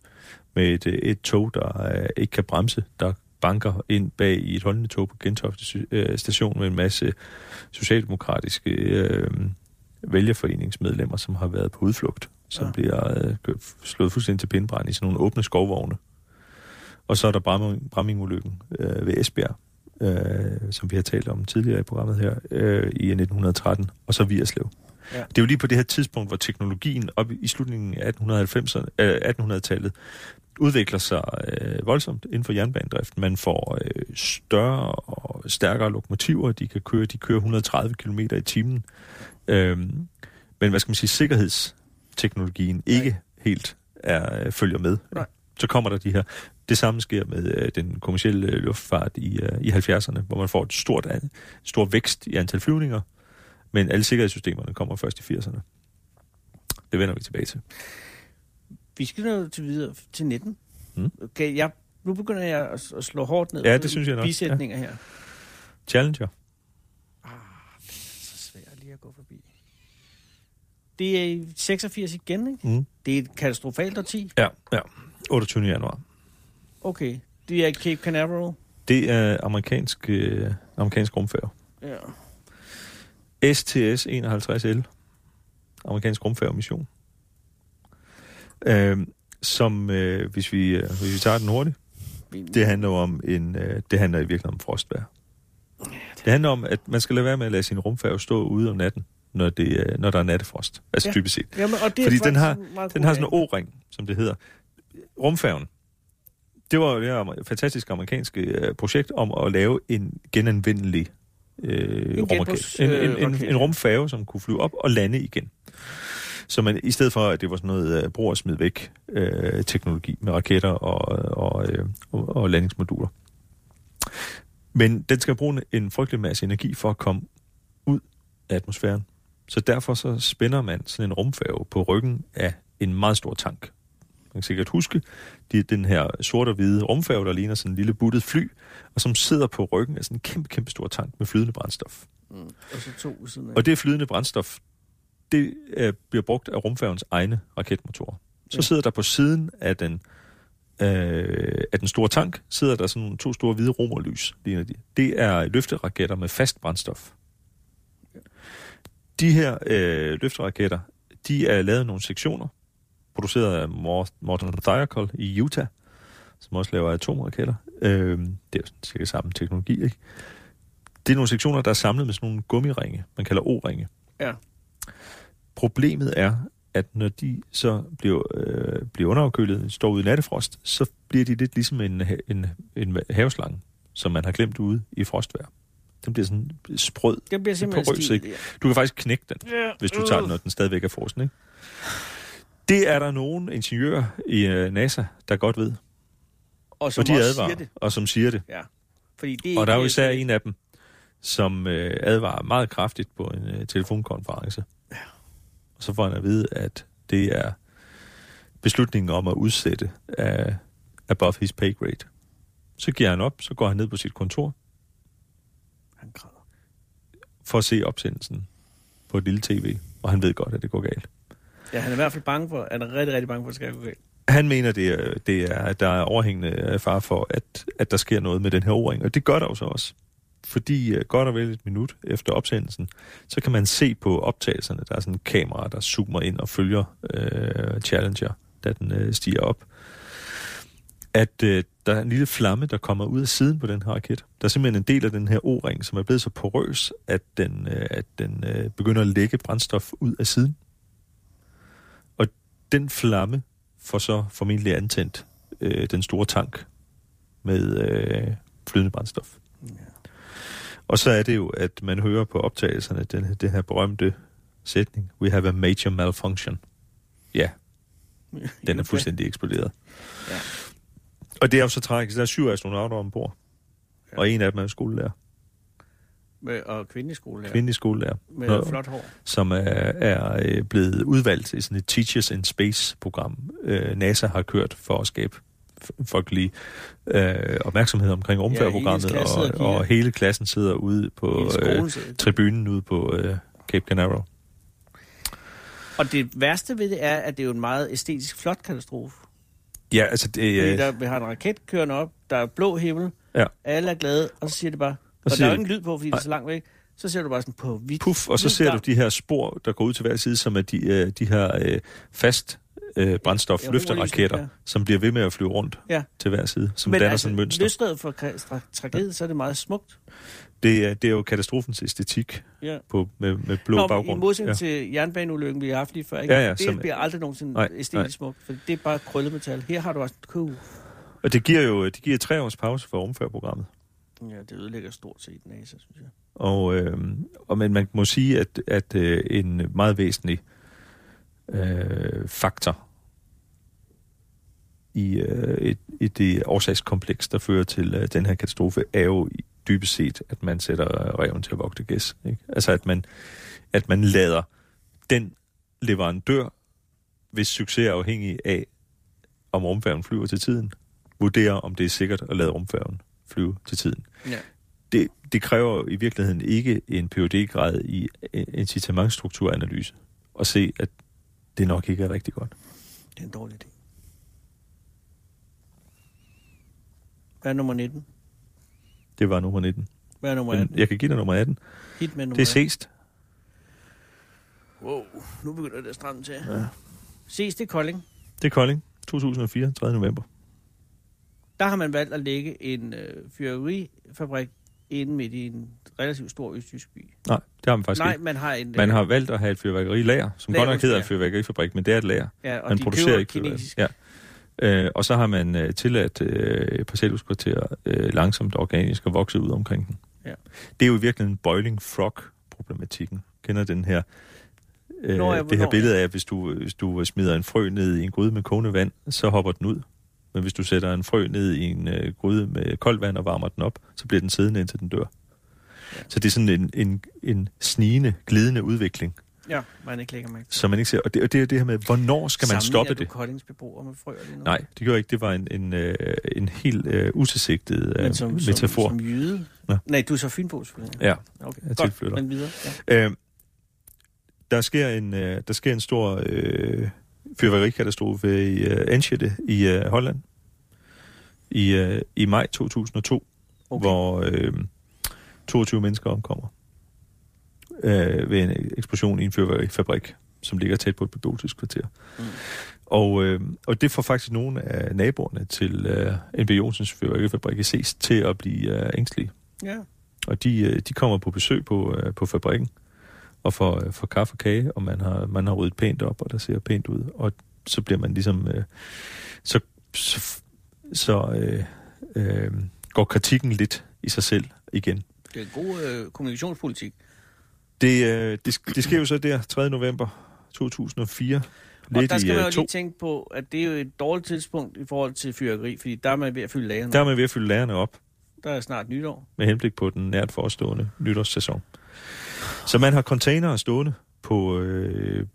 med et, øh, et tog, der øh, ikke kan bremse, der banker ind bag i et holdende tog på Gentofte øh, station med en masse socialdemokratiske øh, vælgerforeningsmedlemmer, som har været på udflugt, som Ja. bliver øh, slået fuldstændig til pindbrand i sådan nogle åbne skovvogne. Og så er der Bramming- Bramming-ulykken øh, ved Esbjerg, øh, som vi har talt om tidligere i programmet her, øh, i 1913, og så Vierslev. Ja. Det er jo lige på det her tidspunkt, hvor teknologien op i slutningen af 1890'erne, øh, 1800-tallet udvikler sig øh, voldsomt inden for jernbanedriften. Man får øh, større og stærkere lokomotiver, de kan køre, de kører 130 km i timen. Øhm, men hvad skal man sige, sikkerhedsteknologien ikke helt er, øh, følger med. Nej. Så kommer der de her. Det samme sker med øh, den kommercielle øh, luftfart i, øh, i 70'erne, hvor man får et stort, an, stor vækst i antal flyvninger, men alle sikkerhedssystemerne kommer først i 80'erne. Det vender vi tilbage til. Vi skal nå til videre til 19. Mm. Okay, jeg, nu begynder jeg at, at slå hårdt ned Ja, det synes jeg nok. bisætninger her. Challenger. Så svært lige at gå forbi. Det er i 86 igen, ikke? Mm. Det er et katastrofalt årti. Ja, ja. 28. januar. Okay. Det er Cape Canaveral. Det er amerikansk, øh, amerikansk rumfærge. Ja. STS-51L. Amerikansk rumfærgemission. Øh, som, øh, hvis, vi, øh, hvis vi tager den hurtigt, det handler om en, øh, det handler i virkeligheden om frostvejr. Det handler om, at man skal lade være med at lade sin rumfærge stå ude om natten, når, det, øh, når der er nattefrost. Altså Ja. typisk set. Jamen, og det Fordi den har- Den har sådan en O-ring, som det hedder. Rumfærgen. Det var jo det her fantastiske amerikanske øh, projekt om at lave en genanvendelig øh, En genbrugs- En, øh, en, en, en rumfærge, som kunne flyve op og lande igen. Så man, i stedet for, at det var sådan noget øh, brug og smid væk øh, teknologi med raketter og, og, øh, og, og landingsmoduler. Men den skal bruge en frygtelig masse energi for at komme ud af atmosfæren. Så derfor så spænder man sådan en rumfærge på ryggen af en meget stor tank. Man kan sikkert huske, det er den her sort og hvide rumfærge, der ligner sådan en lille buttet fly, og som sidder på ryggen af sådan en kæmpe, kæmpe stor tank med flydende brændstof. Mm. Og så to ved siden af. Og det flydende brændstof, det øh, bliver brugt af rumfærgens egne raketmotorer. Så Ja. sidder der på siden af den, øh, af den store tank, sidder der sådan to store hvide romerlys, ligner de. Det er løfteraketter med fast brændstof. De her øh, løfteraketter, de er lavet i nogle sektioner, produceret af Mor- Morton Thiokol i Utah, som også laver atomraketter. Øh, det er jo sådan cirka samme teknologi, ikke? Det er nogle sektioner, der er samlet med sådan nogle gummiringe, man kalder O-ringe. Ja. Problemet er, at når de så bliver, øh, bliver underafkølet, står ude i nattefrost, så bliver de lidt ligesom en, en, en haveslange, som man har glemt ude i frostvejr. Den bliver sådan sprød. det bliver simpelthen porøs, ikke? Du kan faktisk knække den, Ja. hvis du tager den, når den stadigvæk er frossen. Ikke? Det er der nogen ingeniører i øh, NASA, der godt ved, Og som og de advarer, siger det. og som siger det. Ja. Fordi det Og der er jo især en af dem, som øh, advarer meget kraftigt på en øh, telefonkonference. Ja. Og så får han at vide, at det er beslutningen om at udsætte af above his pay grade. Så giver han op, så går han ned på sit kontor Han græder. for at se opsendelsen på et lille tv, og han ved godt, at det går galt. Ja, han er i hvert fald bange for, han er rigtig, rigtig bange for, at det skal gå galt. Han mener, det er, det er, at der er overhængende øh, far for, at, at der sker noget med den her o-ring, og det gør der jo så også. Fordi øh, godt og vel et minut efter opsendelsen, så kan man se på optagelserne, der er sådan en kamera, der zoomer ind og følger øh, Challenger, da den øh, stiger op, at øh, der er en lille flamme, der kommer ud af siden på den her raket. Der er simpelthen en del af den her o-ring, som er blevet så porøs, at den, øh, at den øh, begynder at lægge brændstof ud af siden. Den flamme får så formentlig antændt øh, den store tank med øh, flydende brændstof. Ja. Og så er det jo, at man hører på optagelserne den, den her berømte sætning, we have a major malfunction. Ja, den er fuldstændig eksploderet. Ja. Og det er jo så tragisk. Der er syv astronauter ombord. Ja. Og en af dem er skolelærer. Med, og kvindeskole, ja. Kvindelig skolelærer. Med Nå, flot hår. Som er, er øh, blevet udvalgt i sådan et Teachers in Space-program, øh, NASA har kørt for at skabe folkelig øh, opmærksomhed omkring rumfærdsprogrammet, hele klassen og, og og hele klassen sidder ude på øh, tribunen ude på øh, Cape Canaveral. Og det værste ved det er, at det er jo en meget æstetisk flot katastrofe. Ja, altså det, Fordi øh, der, vi har en raket kørende op, der er blå himmel, Ja. alle er glade, og så siger det bare, og, der er jo ingen lyd på, fordi det er så langt væk, Så ser du bare sådan på hvidt. puff, og så ser du de her spor, der går ud til hver side, som er de, øh, de her øh, fast øh, brændstof Ja, løfteraketter, ja. som bliver ved med at flyve rundt Ja. til hver side, som Men danner altså, sådan et mønster. løsredet for tra- tra- tragedie, så er det meget smukt. Det, er, det er jo katastrofens æstetik Ja. på, med, med blå Nå, baggrund. i modsætning ja. til jernbaneulykken, vi har haft lige før, ikke? Ja, ja, det som- bliver aldrig nogensinde Nej, æstetisk nej. smukt, for det er bare krøllet metal. Her har du også cool. Og det giver jo det giver tre års pause for Ja, det ødelægger stort set NASA, synes jeg. Og, øh, og men man må sige, at, at øh, en meget væsentlig øh, faktor i, øh, et, i det årsagskompleks, der fører til øh, den her katastrofe, er jo dybest set, at man sætter reven til at vogte gæs. Ikke? Altså at man, at man lader den leverandør, hvis succes er afhængig af, om rumfærgen flyver til tiden, vurdere, om det er sikkert at lade rumfærgen flyve til tiden Ja. det, det kræver i virkeligheden ikke en phd grad i incitamentstrukturanalyse at se, at det nok ikke er rigtig godt. Det er en dårlig idé. Hvad er nummer 19? Det var nummer 19. Hvad er nummer Men 18? jeg kan give dig nummer 18. Hit med nummer Det er 18. Seest. Wow, nu begynder det at stramme til. Ja. Ses det er Kolding. Det er Kolding. 2004, 3. november. Der har man valgt at lægge en øh, fyrværkerifabrik inde midt i en relativt stor østtysk by. Nej, det har man faktisk Nej, ikke. man har en... Man øh, har valgt at have et fyrværkerilager, som Lager, godt nok hedder en fyrværkerifabrik, men det er et lager. ja, og Man de producerer ikke kinesisk. Ja. Øh, og så har man øh, tilladt øh, parcelhuskvarterer øh, langsomt organisk at vokse ud omkring den. Ja. Det er jo i virkeligheden boiling frog-problematikken. Kender den her øh, Nå, ja, det her billede af, at hvis du, hvis du smider en frø ned i en gryde med kogende vand, så hopper den ud. Men hvis du sætter en frø ned i en øh, gryde med koldt vand og varmer den op, så bliver den siddende indtil den dør. Ja. Så det er sådan en, en, en snigende, glidende udvikling, Ja, man ikke lægger mærke som man ikke ser. Og det, og det er det her med, hvornår skal man stoppe Sammenligner det? du Koldings beboere med frøer lige nu? Nej, det gjorde ikke. Det var en, en, øh, en helt øh, utilsigtet øh, Men som, metafor. Som, som jyde? Ja. Nej, du er så fynbo selvfølgelig. Ja, Okay, jeg godt, tilflytter. men videre. Ja. øh, der, sker en, øh, der sker en stor øh, fyrværkerikatastrofe i øh, Enschede i øh, Holland i, øh, i maj 2002, okay. Hvor øh, 22 mennesker omkommer øh, ved en eksplosion i en fyrværkerifabrik, som ligger tæt på et beboelseskvarter. Mm. Og, øh, og det får faktisk nogle af naboerne til øh, NB Jonsens fyrværkerifabrik i Seest til at blive øh, ængstlige. ja. Og de, øh, de kommer på besøg på, øh, på fabrikken og får, øh, får kaffe og kage, og man har, man har ryddet pænt op, og der ser pænt ud. Og så bliver man ligesom... Øh, så så, så øh, øh, går kritikken lidt i sig selv igen. Det er god øh, kommunikationspolitik. Det, øh, det, det sker jo så der 3. november 2004. Og Lidt der skal i man øh, jo to. lige tænke på, at det er jo et dårligt tidspunkt i forhold til fyrværkeri, fordi der er man ved at fylde lagerne. Der er man ved at fylde lærerne op. Der er snart nytår. med henblik på den nært forestående nytårssæson. Så man har containere stående på, øh,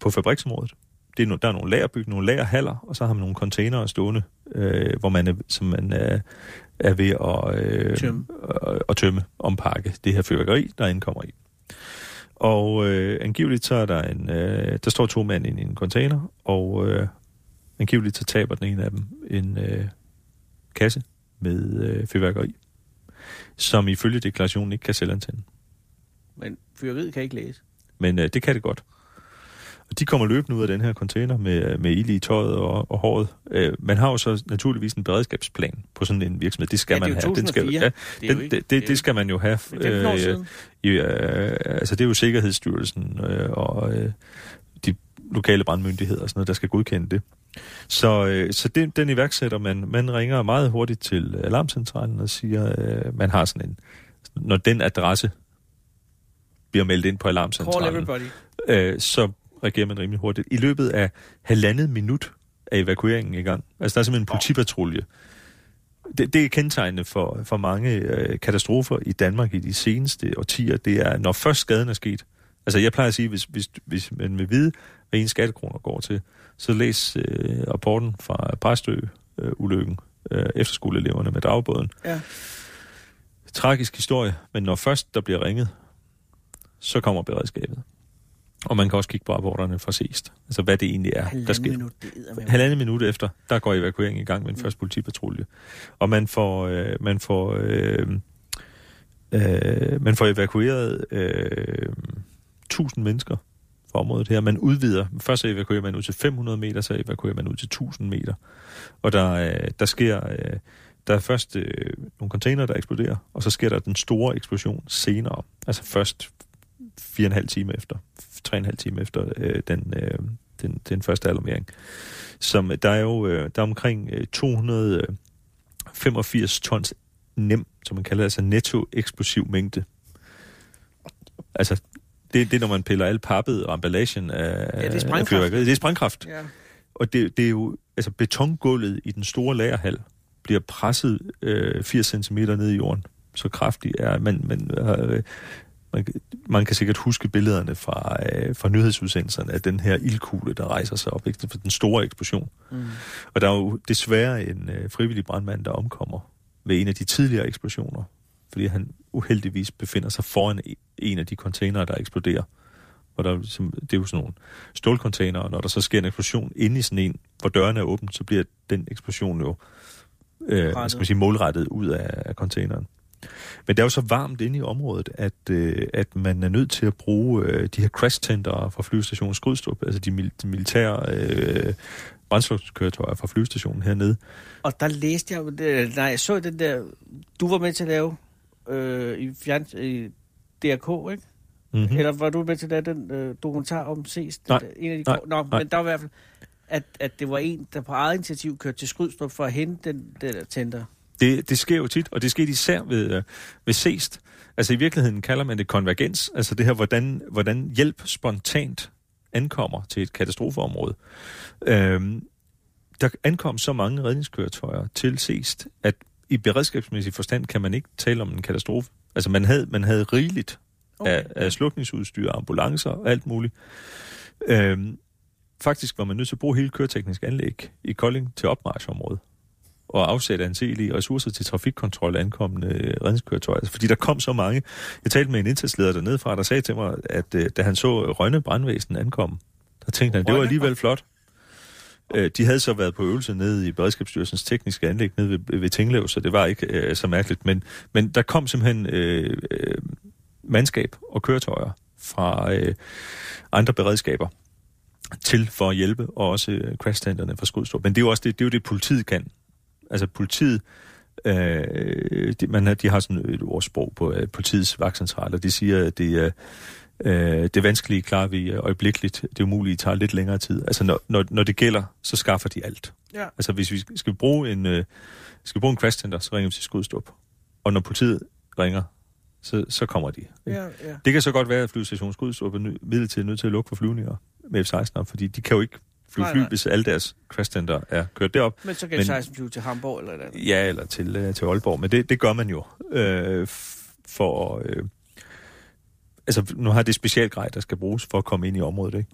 på fabriksområdet. Det er no, der er nogle lagerbygninger, nogle lagerhaller, og så har man nogle containere stående, øh, hvor man er, som man er, er ved at, øh, Tømme. at, at tømme, ompakke det her fyrværkeri, der indkommer i. Og øh, angiveligt så er der en, øh, der står to mænd i en container, og øh, angiveligt så taber den ene af dem en øh, kasse med øh, fyrværkeri, som ifølge deklarationen ikke kan selv antænde. Men fyrværkeriet kan ikke læse. Men øh, det kan det godt. Og de kommer løbende ud af den her container med, med ild i tøjet og, og håret. Øh, man har jo så naturligvis en beredskabsplan på sådan en virksomhed. Det skal Ja, det man have. Den skal, 2004. ja, Det den, ikke- det, det det, skal man jo have. Det er 15 år siden. i, øh, altså det er jo Sikkerhedsstyrelsen øh, og øh, de lokale brandmyndigheder og sådan noget, der skal godkende det. Så, øh, så det, den iværksætter man. Man ringer meget hurtigt til alarmcentralen og siger, øh, man har sådan en, når den adresse bliver meldt ind på Call alarmcentralen, everybody. øh, så reagerer man rimelig hurtigt. I løbet af halvandet minut er evakueringen i gang. Altså der er simpelthen en politipatrulje. Det, det er kendetegnende for, for mange øh, katastrofer i Danmark i de seneste årtier. Det er, når først skaden er sket. Altså jeg plejer at sige, hvis, hvis, hvis man vil vide, hvad en skattekroner går til, så læs øh, rapporten fra Præstø-ulykken, øh, efterskoleeleverne med dagbåden. Ja. Tragisk historie, men når først der bliver ringet, så kommer beredskabet. Og man kan også kigge på rapporterne fra Seest. Altså hvad det egentlig er, der Halvanden sker. minut, det. Halvandet minut efter, der går evakueringen i gang med en Mm. første politipatrulje. Og man får, øh, man får øh, Øh, man får evakueret øh, 1000 mennesker fra området her. Man udvider. Først så evakuerer man ud til 500 meter, så evakuerer man ud til 1000 meter. Og der, øh, der sker... Øh, der er først øh, nogle container, der eksploderer, og så sker der den store eksplosion senere. Altså først fire og en halv time efter, tre og en halv time efter øh, den, øh, den, den første alarmering. Som, der er jo øh, der er omkring øh, 285 tons nem, som man kalder det, altså netto eksplosiv mængde. Altså, det, det er, når man piller alt pappet og emballagen af, Ja, det er af sprængkraft. fyrværkeriet. Det er sprængkraft. Ja. Og det, det er jo, altså betongulvet i den store lagerhal bliver presset øh, 80 cm ned i jorden. Så kraftig er man, man, øh, man, man kan sikkert huske billederne fra, øh, fra nyhedsudsendelserne af den her ildkugle, der rejser sig op, ikke? For den store eksplosion. Mm. Og der er jo desværre en øh, frivillig brandmand, der omkommer ved en af de tidligere eksplosioner, fordi han uheldigvis befinder sig foran e- en af de containere, der eksploderer. Og der, det er jo sådan nogle stålcontainere, og når der så sker en eksplosion inde i sådan en, hvor dørene er åbent, så bliver den eksplosion jo øh, skal man sige, målrettet ud af, af containeren. Men det er jo så varmt inde i området, at, øh, at man er nødt til at bruge øh, de her crash center fra flyvestationen Skrydstrup, altså de, mil- de militære øh, brændstofskøretøjer fra flyvestationen hernede. Og der læste jeg, nej, jeg så den der, du var med til at lave øh, i, fjern, i DRK, ikke? Mm-hmm. Eller var du med til at lave den øh, dokumentar om ses? Nej, Den, en af de nej, Nå, nej. men der var i hvert fald, at, at det var en, der på eget initiativ kørte til Skrydstrup for at hente den, den der tænder. Det, det sker jo tit, og det sker især ved, øh, ved SEST. Altså i virkeligheden kalder man det konvergens, altså det her, hvordan, hvordan hjælp spontant ankommer til et katastrofeområde. Øhm, der ankom så mange redningskøretøjer til SEST, at i beredskabsmæssig forstand kan man ikke tale om en katastrofe. Altså man havde, man havde rigeligt okay. af, af slukningsudstyr, ambulancer og alt muligt. Øhm, faktisk var man nødt til at bruge hele køreteknisk anlæg i Kolding til opmarchområdet og afsætte anselige ressourcer til trafikkontrol af ankommende øh, redningskøretøjer. Altså, fordi der kom så mange. Jeg talte med en indsatsleder dernede fra, der sagde til mig, at øh, da han så Rønne brandvæsen ankomme, der tænkte han, det var alligevel flot. Øh, de havde så været på øvelse nede i Beredskabsstyrelsens tekniske anlæg nede ved, ved Tinglev, så det var ikke øh, så mærkeligt. Men, men der kom simpelthen øh, øh, mandskab og køretøjer fra øh, andre beredskaber til for at hjælpe, og også crashcenterne fra Skudstrup. Men det er jo også det, det, er jo det politiet kan. Altså politiet, øh, de, man har, de har sådan et ordsprog på øh, politiets vagtcentraler. De siger, at det er, øh, det vanskelige klarer vi øh, øjeblikkeligt. Det umulige tager lidt længere tid. Altså når, når, når det gælder, så skaffer de alt. Ja. Altså hvis vi skal bruge en, øh, skal bruge en crashcenter, så ringer vi til Skudstrup. Og når politiet ringer, så, så kommer de. ikke? Ja, ja. Det kan så godt være, at flyvestationen Skudstrup er midlertidigt nødt til at lukke for flyvninger med F-16'er, fordi de kan jo ikke flyve Nej, fly, nej. hvis alle deres crashcenter er kørt derop. Men så kan Men- 16 flyve til Hamburg eller et andet. Ja, eller til, øh, til Aalborg, men det, det gør man jo øh, for... Øh, altså, nu har det specialgrej, der skal bruges for at komme ind i området, ikke?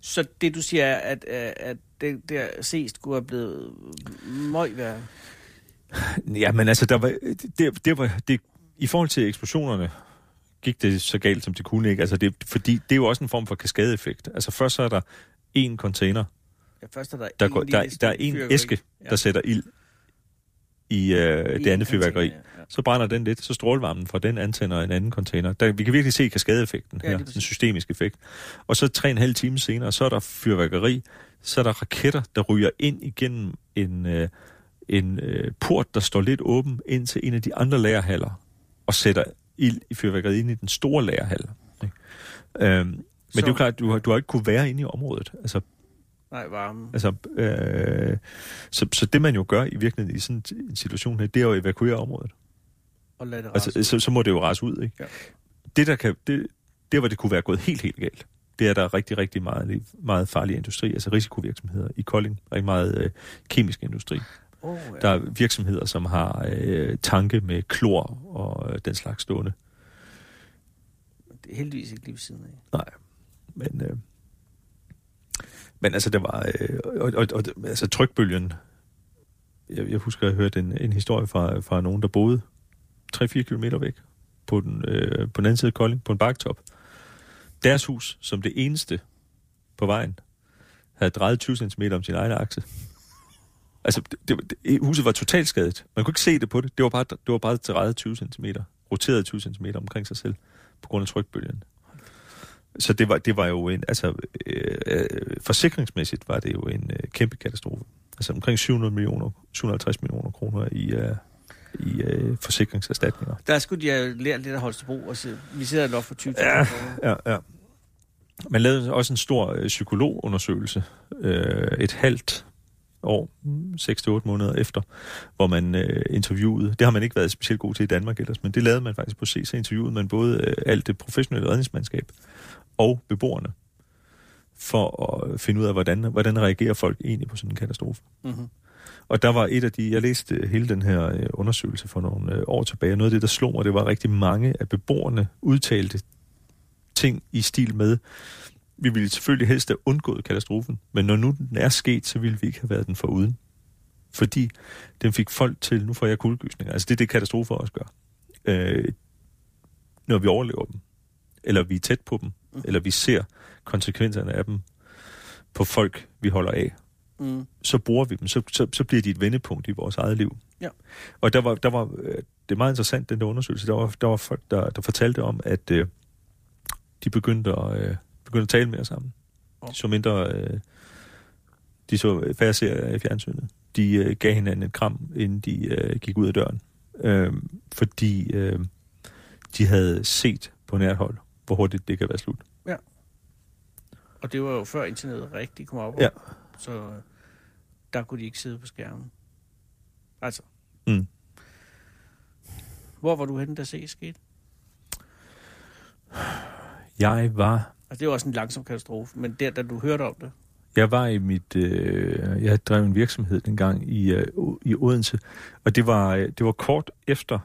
Så det du siger er, at, at, at det der ses skulle have blevet møg værre. Ja, men altså, der var, det, det var, det, i forhold til eksplosionerne gik det så galt, som det kunne ikke. Altså, det, fordi det er jo også en form for kaskadeeffekt. Altså, først så er der en container, Ja, først er der, der, går, der, der er en æske, Ja. der sætter ild i øh, I det andet fyrværkeri. ja. Så brænder den lidt, så strålevarmen fra den antænder en anden container. Der, vi kan virkelig se kaskadeeffekten Ja, her, lige ja, præcis. en systemisk effekt. Og så tre og en halv time senere, så er der fyrværkeri, så er der raketter, der ryger ind igennem en, øh, en øh, port, der står lidt åben ind til en af de andre lagerhaller, og sætter ild i fyrværkeriet ind i den store lagerhal. Ikke? Øhm, men det er jo klart, du har, du har ikke kunne være inde i området. Altså, Nej, varme. Altså, øh, så, så det man jo gør i virkeligheden i sådan en situation her, det er jo at evakuere området. Og lad det Altså, altså, så, så må det jo rase ud, ikke? Ja. Det, der kan, det, det, hvor det kunne være gået helt, helt galt, det er, der er rigtig, rigtig meget, meget farlig industri, altså risikovirksomheder i Kolding, rigtig meget øh, kemisk industri. oh, ja. Der er virksomheder, som har øh, tanke med klor og øh, den slags stående. Det er heldigvis ikke lige ved siden af. Nej, men... Øh, men altså, der var... Øh, og, og, og, altså, trykbølgen... Jeg, jeg husker, at jeg hørte en, en historie fra, fra nogen, der boede 3-4 km væk på den, øh, på den anden side af Kolding, på en baktop. Deres hus, som det eneste på vejen, havde drejet 20 cm om sin egen akse. Altså, det, det, huset var totalt skadet. Man kunne ikke se det på det. Det var bare, det var bare drejet 20 cm roteret 20 cm omkring sig selv på grund af trykbølgen. Så det var, det var jo en, altså øh, øh, forsikringsmæssigt var det jo en øh, kæmpe katastrofe. Altså omkring 700 millioner, 750 millioner kroner i, øh, i øh, forsikringserstatninger. Der skulle de have lært lidt af Holstebro, og så, vi sidder nok for 20 Ja, ja, ja. Man lavede også en stor øh, psykologundersøgelse øh, et halvt år, 6-8 måneder efter, hvor man øh, interviewede, det har man ikke været specielt god til i Danmark ellers, men det lavede man faktisk på C, så interviewede man både øh, alt det professionelle redningsmandskab og beboerne, for at finde ud af, hvordan, hvordan reagerer folk egentlig på sådan en katastrofe. Mm-hmm. Og der var et af de, jeg læste hele den her øh, undersøgelse for nogle øh, år tilbage, og noget af det, der slog mig, det var rigtig mange af beboerne udtalte ting i stil med, vi ville selvfølgelig helst have undgået katastrofen, men når nu den er sket, så ville vi ikke have været den for uden. Fordi den fik folk til, nu får jeg kuldegysninger, altså det er det, katastrofer også gør. Øh, når vi overlever dem, eller vi er tæt på dem, mm. eller vi ser konsekvenserne af dem på folk, vi holder af, Mm. så bruger vi dem, så, så, så bliver de et vendepunkt i vores eget liv. Ja. Og der var, der var, øh, det er meget interessant, den der undersøgelse, der var, der var folk, der, der fortalte om, at øh, de begyndte at, øh, begyndte at tale mere sammen. De så mindre, øh, de så færre serier i fjernsynet. De øh, gav hinanden et kram, inden de øh, gik ud af døren. Øh, fordi øh, de havde set på nært hold, hvor hurtigt det kan være slut. Og det var jo før internettet rigtig kom op. Ja. Så øh, der kunne de ikke sidde på skærmen. Altså. Mm. Hvor var du henne, da C skete? Jeg var Altså, det var også en langsom katastrofe, men der, da du hørte om det, Jeg var i mit, øh, jeg drev en virksomhed dengang i, øh, i Odense, og det var, øh, det var kort efter,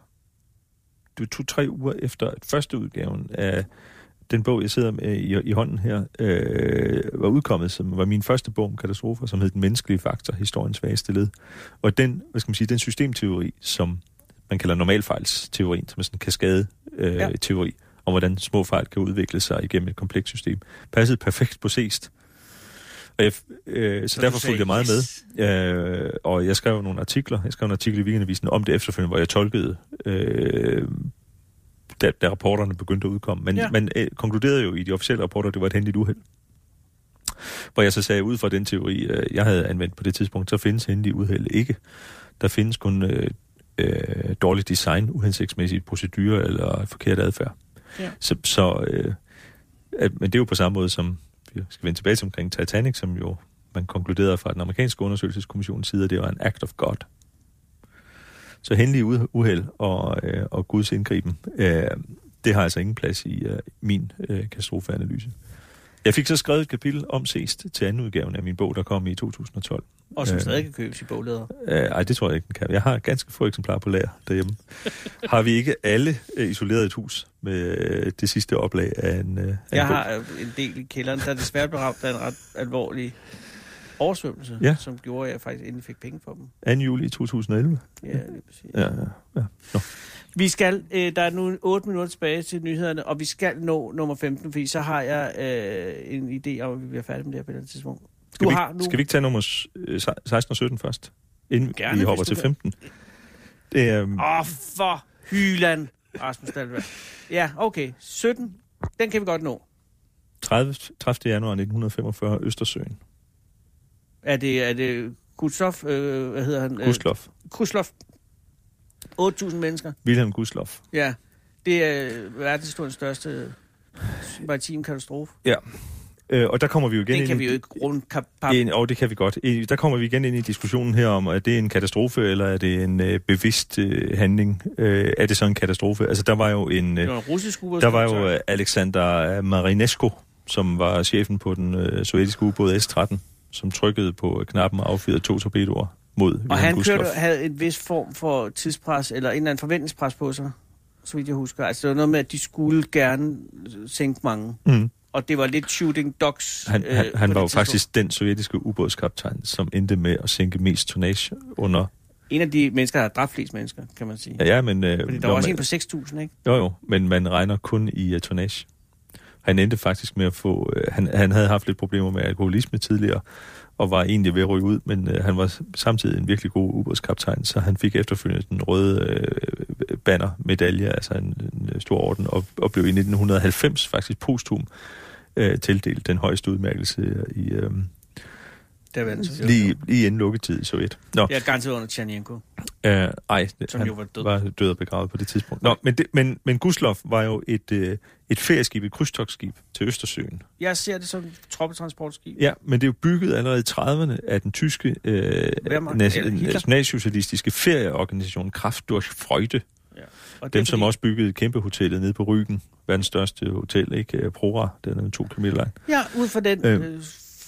det var to-tre uger efter, at første udgaven af den bog, jeg sidder med i, i hånden her, øh, var udkommet, som var min første bog om katastrofer, som hed Den menneskelige faktor, historiens svageste led. Og den, hvad skal man sige, den systemteori, som man kalder normalfejlsteorien, som er sådan en kaskade-teori, øh, Ja. teori, om hvordan små fejl kan udvikle sig igennem et komplekst system, passede perfekt på Seest. Og jeg, øh, så, Så derfor fulgte jeg meget yes. med. Øh, og jeg skrev nogle artikler. Jeg skrev en artikel i Weekendavisen om det efterfølgende, hvor jeg tolkede, øh, da, da rapporterne begyndte at udkomme. Men Ja. man øh, konkluderede jo i de officielle rapporter, at det var et hændeligt uheld. Hvor jeg så sagde, ud fra den teori, øh, jeg havde anvendt på det tidspunkt, så findes hændelige uheld ikke. Der findes kun øh, øh, dårligt design, uhensigtsmæssige procedurer eller forkert adfærd. Ja. Så, så øh, at, men det er jo på samme måde som, vi skal vende tilbage til omkring Titanic, som jo man konkluderede fra den amerikanske undersøgelseskommissions side, at det var en act of God. Så hændelige uheld og, øh, og Guds indgriben, øh, det har altså ingen plads i øh, min øh, katastrofeanalyse. Jeg fik så skrevet et kapitel om Seest til anden udgaven af min bog, der kom i 2012. og som Øh. stadig kan købes i bogleder. Øh, ej, det tror jeg ikke, den kan. Jeg har ganske få eksemplarer på lager derhjemme. har vi ikke alle øh, isoleret et hus med øh, det sidste oplag af en, øh, af Jeg en bog? har øh, en del i kælderen, der desværre blev ramt af en ret alvorlig oversvømmelse, Ja. som gjorde, at jeg faktisk endelig fik penge for dem. 2. juli 2011. Ja, lige præcis. Ja, ja, ja. Nå. Vi skal, øh, der er nu 8 minutter tilbage til nyhederne, og vi skal nå nummer 15, fordi så har jeg øh, en idé om, at vi bliver færdige med det her på et eller andet tidspunkt. Skal, Du vi, har nu... skal vi ikke tage nummer s- øh, 16 og 17 først? Inden Gerne, vi hopper til vil. 15. Det er... Um, Åh, oh, for hyland, Rasmus Dahlberg. Ja, okay. 17, den kan vi godt nå. 30, 30. januar 1945, Østersøen. Er det, er det Gustlof, øh, hvad hedder han? Gustlof. Øh, Gustlof. 8.000 mennesker. Wilhelm Gustlof. Ja, det er verdenshistoriens største maritim katastrofe. Øh, og der kommer vi jo igen Den ind kan i... vi jo ikke. En, og det kan vi godt. I- Der kommer vi igen ind i diskussionen her om, er det en katastrofe, eller er det en øh, bevidst øh, handling? Øh, er det så en katastrofe? Altså, der var jo en... Det Øh, en russisk ubåd. der var jo øh, Alexander Marinesco, som var chefen på den øh, sovjetiske ubåd S-13, som trykkede på knappen og affyrede to torpedoer mod Og Wilhelm han Gustlof. kørte, havde en vis form for tidspres, eller en eller anden forventningspres på sig, så vidt jeg husker. Altså, det var noget med, at de skulle gerne sænke mange. Mm. Og det var lidt shooting dogs. Han, øh, han, på han var jo tidspunkt. faktisk den sovjetiske ubådskaptajn, som endte med at sænke mest tonnage under... En af de mennesker, der har dræbt flest mennesker, kan man sige. Ja, ja men... Øh, Fordi der var også man- en på 6.000, ikke? Jo, jo, men man regner kun i uh, tonnage. Han endte faktisk med at få... Øh, han, han havde haft lidt problemer med alkoholisme tidligere, og var egentlig ved at ryge ud, men øh, han var samtidig en virkelig god ubådskaptajn, så han fik efterfølgende den røde øh, banner-medalje, altså en, en øh, stor orden, og, og blev i 1990 faktisk posthum øh, tildelt den højeste udmærkelse i... Øh, det var altså, lige, lige inden lukketid i Sovjet. Nå, Jeg er garanteret under Tjernjenko. øh, ej, Som han jo var død. var død og begravet på det tidspunkt. Nå, men, det, men, men Guslov var jo et, øh, et ferieskib, et krydstogsskib til Østersøen. Jeg ser det som troppetransportskib. Ja, men det er jo bygget allerede i 30'erne af den tyske øh, nas- nationalsocialistiske ferieorganisation Kraft durch Freude. Og det Dem, som fordi- også byggede kæmpehotellet nede på Ryggen, verdens største hotel, ikke? Øh, Prora, den er to km lang. Ja, ud fra den Øh.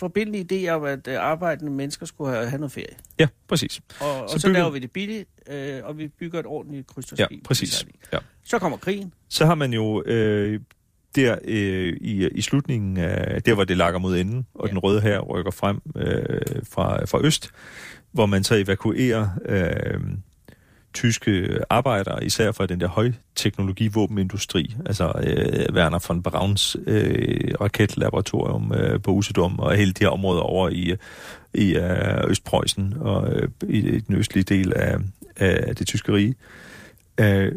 Forbindelige idé om, at øh, arbejdende mennesker skulle have, have noget ferie. Ja, præcis. Og, og Så så, bygger- laver vi det billigt, øh, og vi bygger et ordentligt Ja, krydstogsskib. præcis. Ja. Så kommer krigen. Så har man jo øh, der øh, i, i slutningen af, der hvor det lakker mod enden, og Ja. den røde her rykker frem øh, fra, fra øst, hvor man så evakuerer øh, tyske arbejdere, især fra den der højteknologi-våbenindustri, altså øh, Werner von Brauns øh, raketlaboratorium øh, på Usedom, og hele de her områder over i, i øh, Østpreussen og øh, i, i den østlige del af, af det tyske rige. Øh,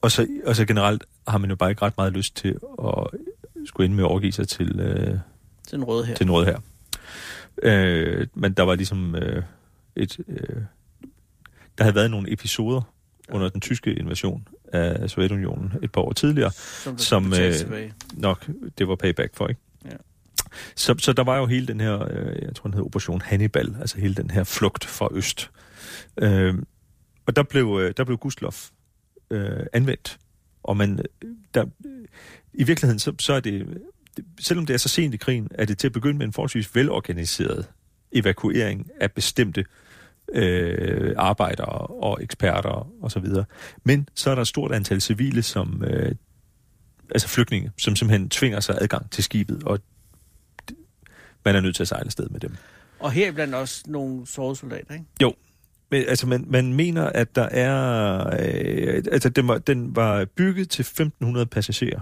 og så, og så generelt har man jo bare ikke ret meget lyst til at skulle ind med at overgive sig til, øh, Til den røde her. til noget her. Øh, men der var ligesom øh, et... Øh, der havde været nogle episoder under den tyske invasion af Sovjetunionen et par år tidligere, som, som, øh, nok det var payback for, ikke? Ja. Så, så der var jo hele den her, øh, jeg tror den hed Operation Hannibal, altså hele den her flugt fra øst. Øh, og der blev, øh, der blev Guslov øh, anvendt. Og man, øh, der, i virkeligheden, så, så er det, selvom det er så sent i krigen, er det til at begynde med en forholdsvis velorganiseret evakuering af bestemte øh, arbejdere og eksperter og så videre. Men så er der et stort antal civile, som øh, altså flygtninge, som simpelthen tvinger sig adgang til skibet, og man er nødt til at sejle afsted med dem. Og her blandt også nogle soldater, ikke? Men, altså, man, man mener, at der er... Øh, altså, den var, den var bygget til 1.500 passagerer.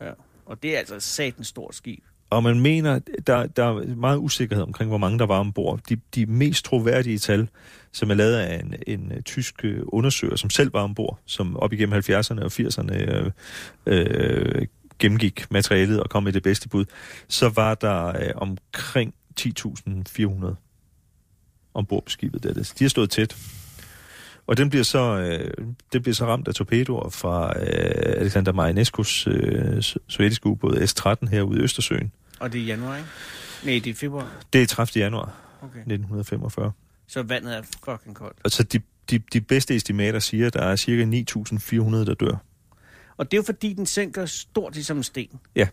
Ja. Og det er altså et satens stort skib. Og man mener, der, der er meget usikkerhed omkring, hvor mange der var ombord. De, de mest troværdige tal, som er lavet af en, en øh, tysk øh, undersøger, som selv var ombord, som op igennem 70'erne og 80'erne øh, øh, gennemgik materialet og kom med det bedste bud, så var der øh, omkring 10.400 ombord på skibet. Der. De har stået tæt. Og den bliver så, øh, den bliver så ramt af torpedoer fra øh, Alexander Marineskos øh, so- sovjetiske ubåd S-13 herude i Østersøen. Og det er i januar, ikke? Nej, det er februar. Det er 30. januar Okay. 1945. Så vandet er fucking koldt. Altså de, de, de bedste estimater siger, at der er cirka 9.400, der dør. Og det er jo fordi, den sænker stort ligesom en sten. Ja.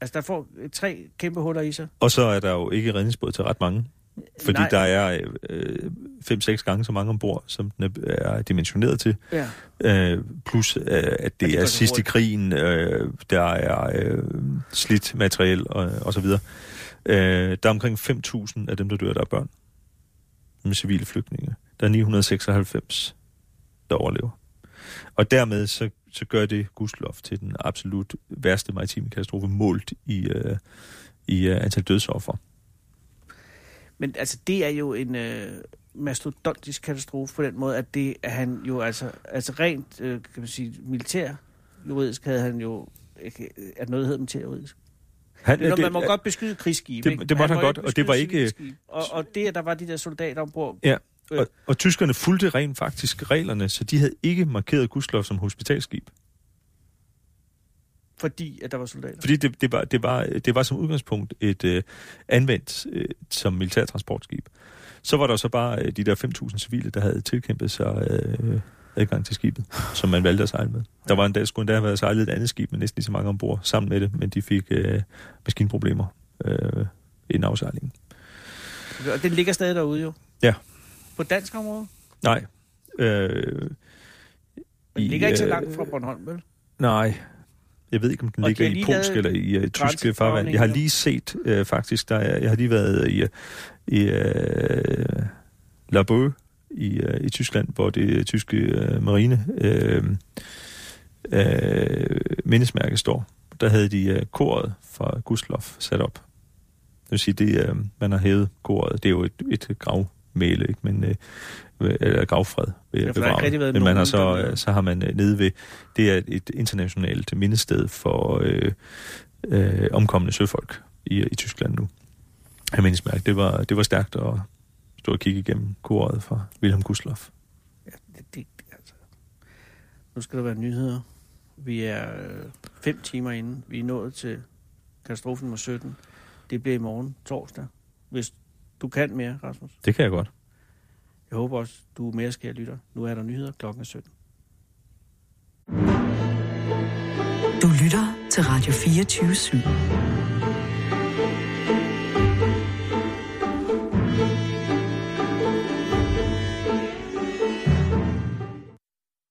Altså, der får tre kæmpe huller i sig. Og så er der jo ikke redningsbåd til ret mange. Fordi Nej. Der er øh, 5-6 gange så mange ombord, som den er, er dimensioneret til. Ja. Øh, plus øh, at det, det går er sidst i krigen, øh, der er øh, slidt materiel og, og så videre. Øh, der er omkring 5.000 af dem, der dør, der er børn. Med civile flygtninge. Der er 996, der overlever. Og dermed så, så gør det Guslov til den absolut værste maritime katastrofe målt i, øh, i øh, antal dødsoffer. Men altså, det er jo en øh, mastodontisk katastrofe på den måde, at det er han jo altså, altså rent, øh, kan man sige, militær juridisk havde han jo, ikke, at noget hedder militær juridisk. Han, Det, det, man må godt beskyde krigsskibe, det- det måtte må han godt, og det var ikke-. Og, og det, at der var de der soldater ombord, Ja, og, og tyskerne fulgte rent faktisk reglerne, så de havde ikke markeret Guslov som hospitalskib. Fordi at der var soldater. Fordi det, det, var, det, var, det var som udgangspunkt et øh, anvendt øh, som militærtransportskib. Så var der så bare øh, de der 5.000 civile, der havde tilkæmpet sig øh, adgang til skibet, som man valgte at sejle med. Der var en dag, skulle endda have været sejlet et andet skib med næsten lige så mange ombord sammen med det, men de fik øh, maskinproblemer øh, inden afsejlingen. Og den ligger stadig derude jo. Ja. På dansk område. Nej. Øh, Den i, ligger ikke så øh, langt fra Bornholm, vel? Nej. Jeg ved ikke, om den Og ligger i polsk eller i uh, tyske farvand. Jeg har lige set, uh, faktisk, der er, jeg har lige været i, i uh, La Boe i, uh, i Tyskland, hvor det tyske uh, marine uh, uh, mindesmærke står. der havde de øh, koret fra Gustlof sat op. Det vil sige, det, øh, man har hævet koret. Det er jo et, et gravmæle, ikke? Men, øh, eller gravfred ved Ja, Men man har så, øh, så har man øh, nede ved, det er et internationalt mindested for øh, øh, omkomne søfolk i, i Tyskland nu. Jeg mindesmærke, det var, det var stærkt at stå og kigge igennem koret fra Wilhelm Gustlof. Ja, det, det, altså. Nu skal der være nyheder. Vi er øh, fem timer inden. Vi er nået til katastrofen nummer 17. Det bliver i morgen, torsdag. Hvis du kan mere, Rasmus. Det kan jeg godt. Jeg håber også, du er mere skær lytter. Nu er der nyheder klokken 17. Du lytter til Radio 24 /7.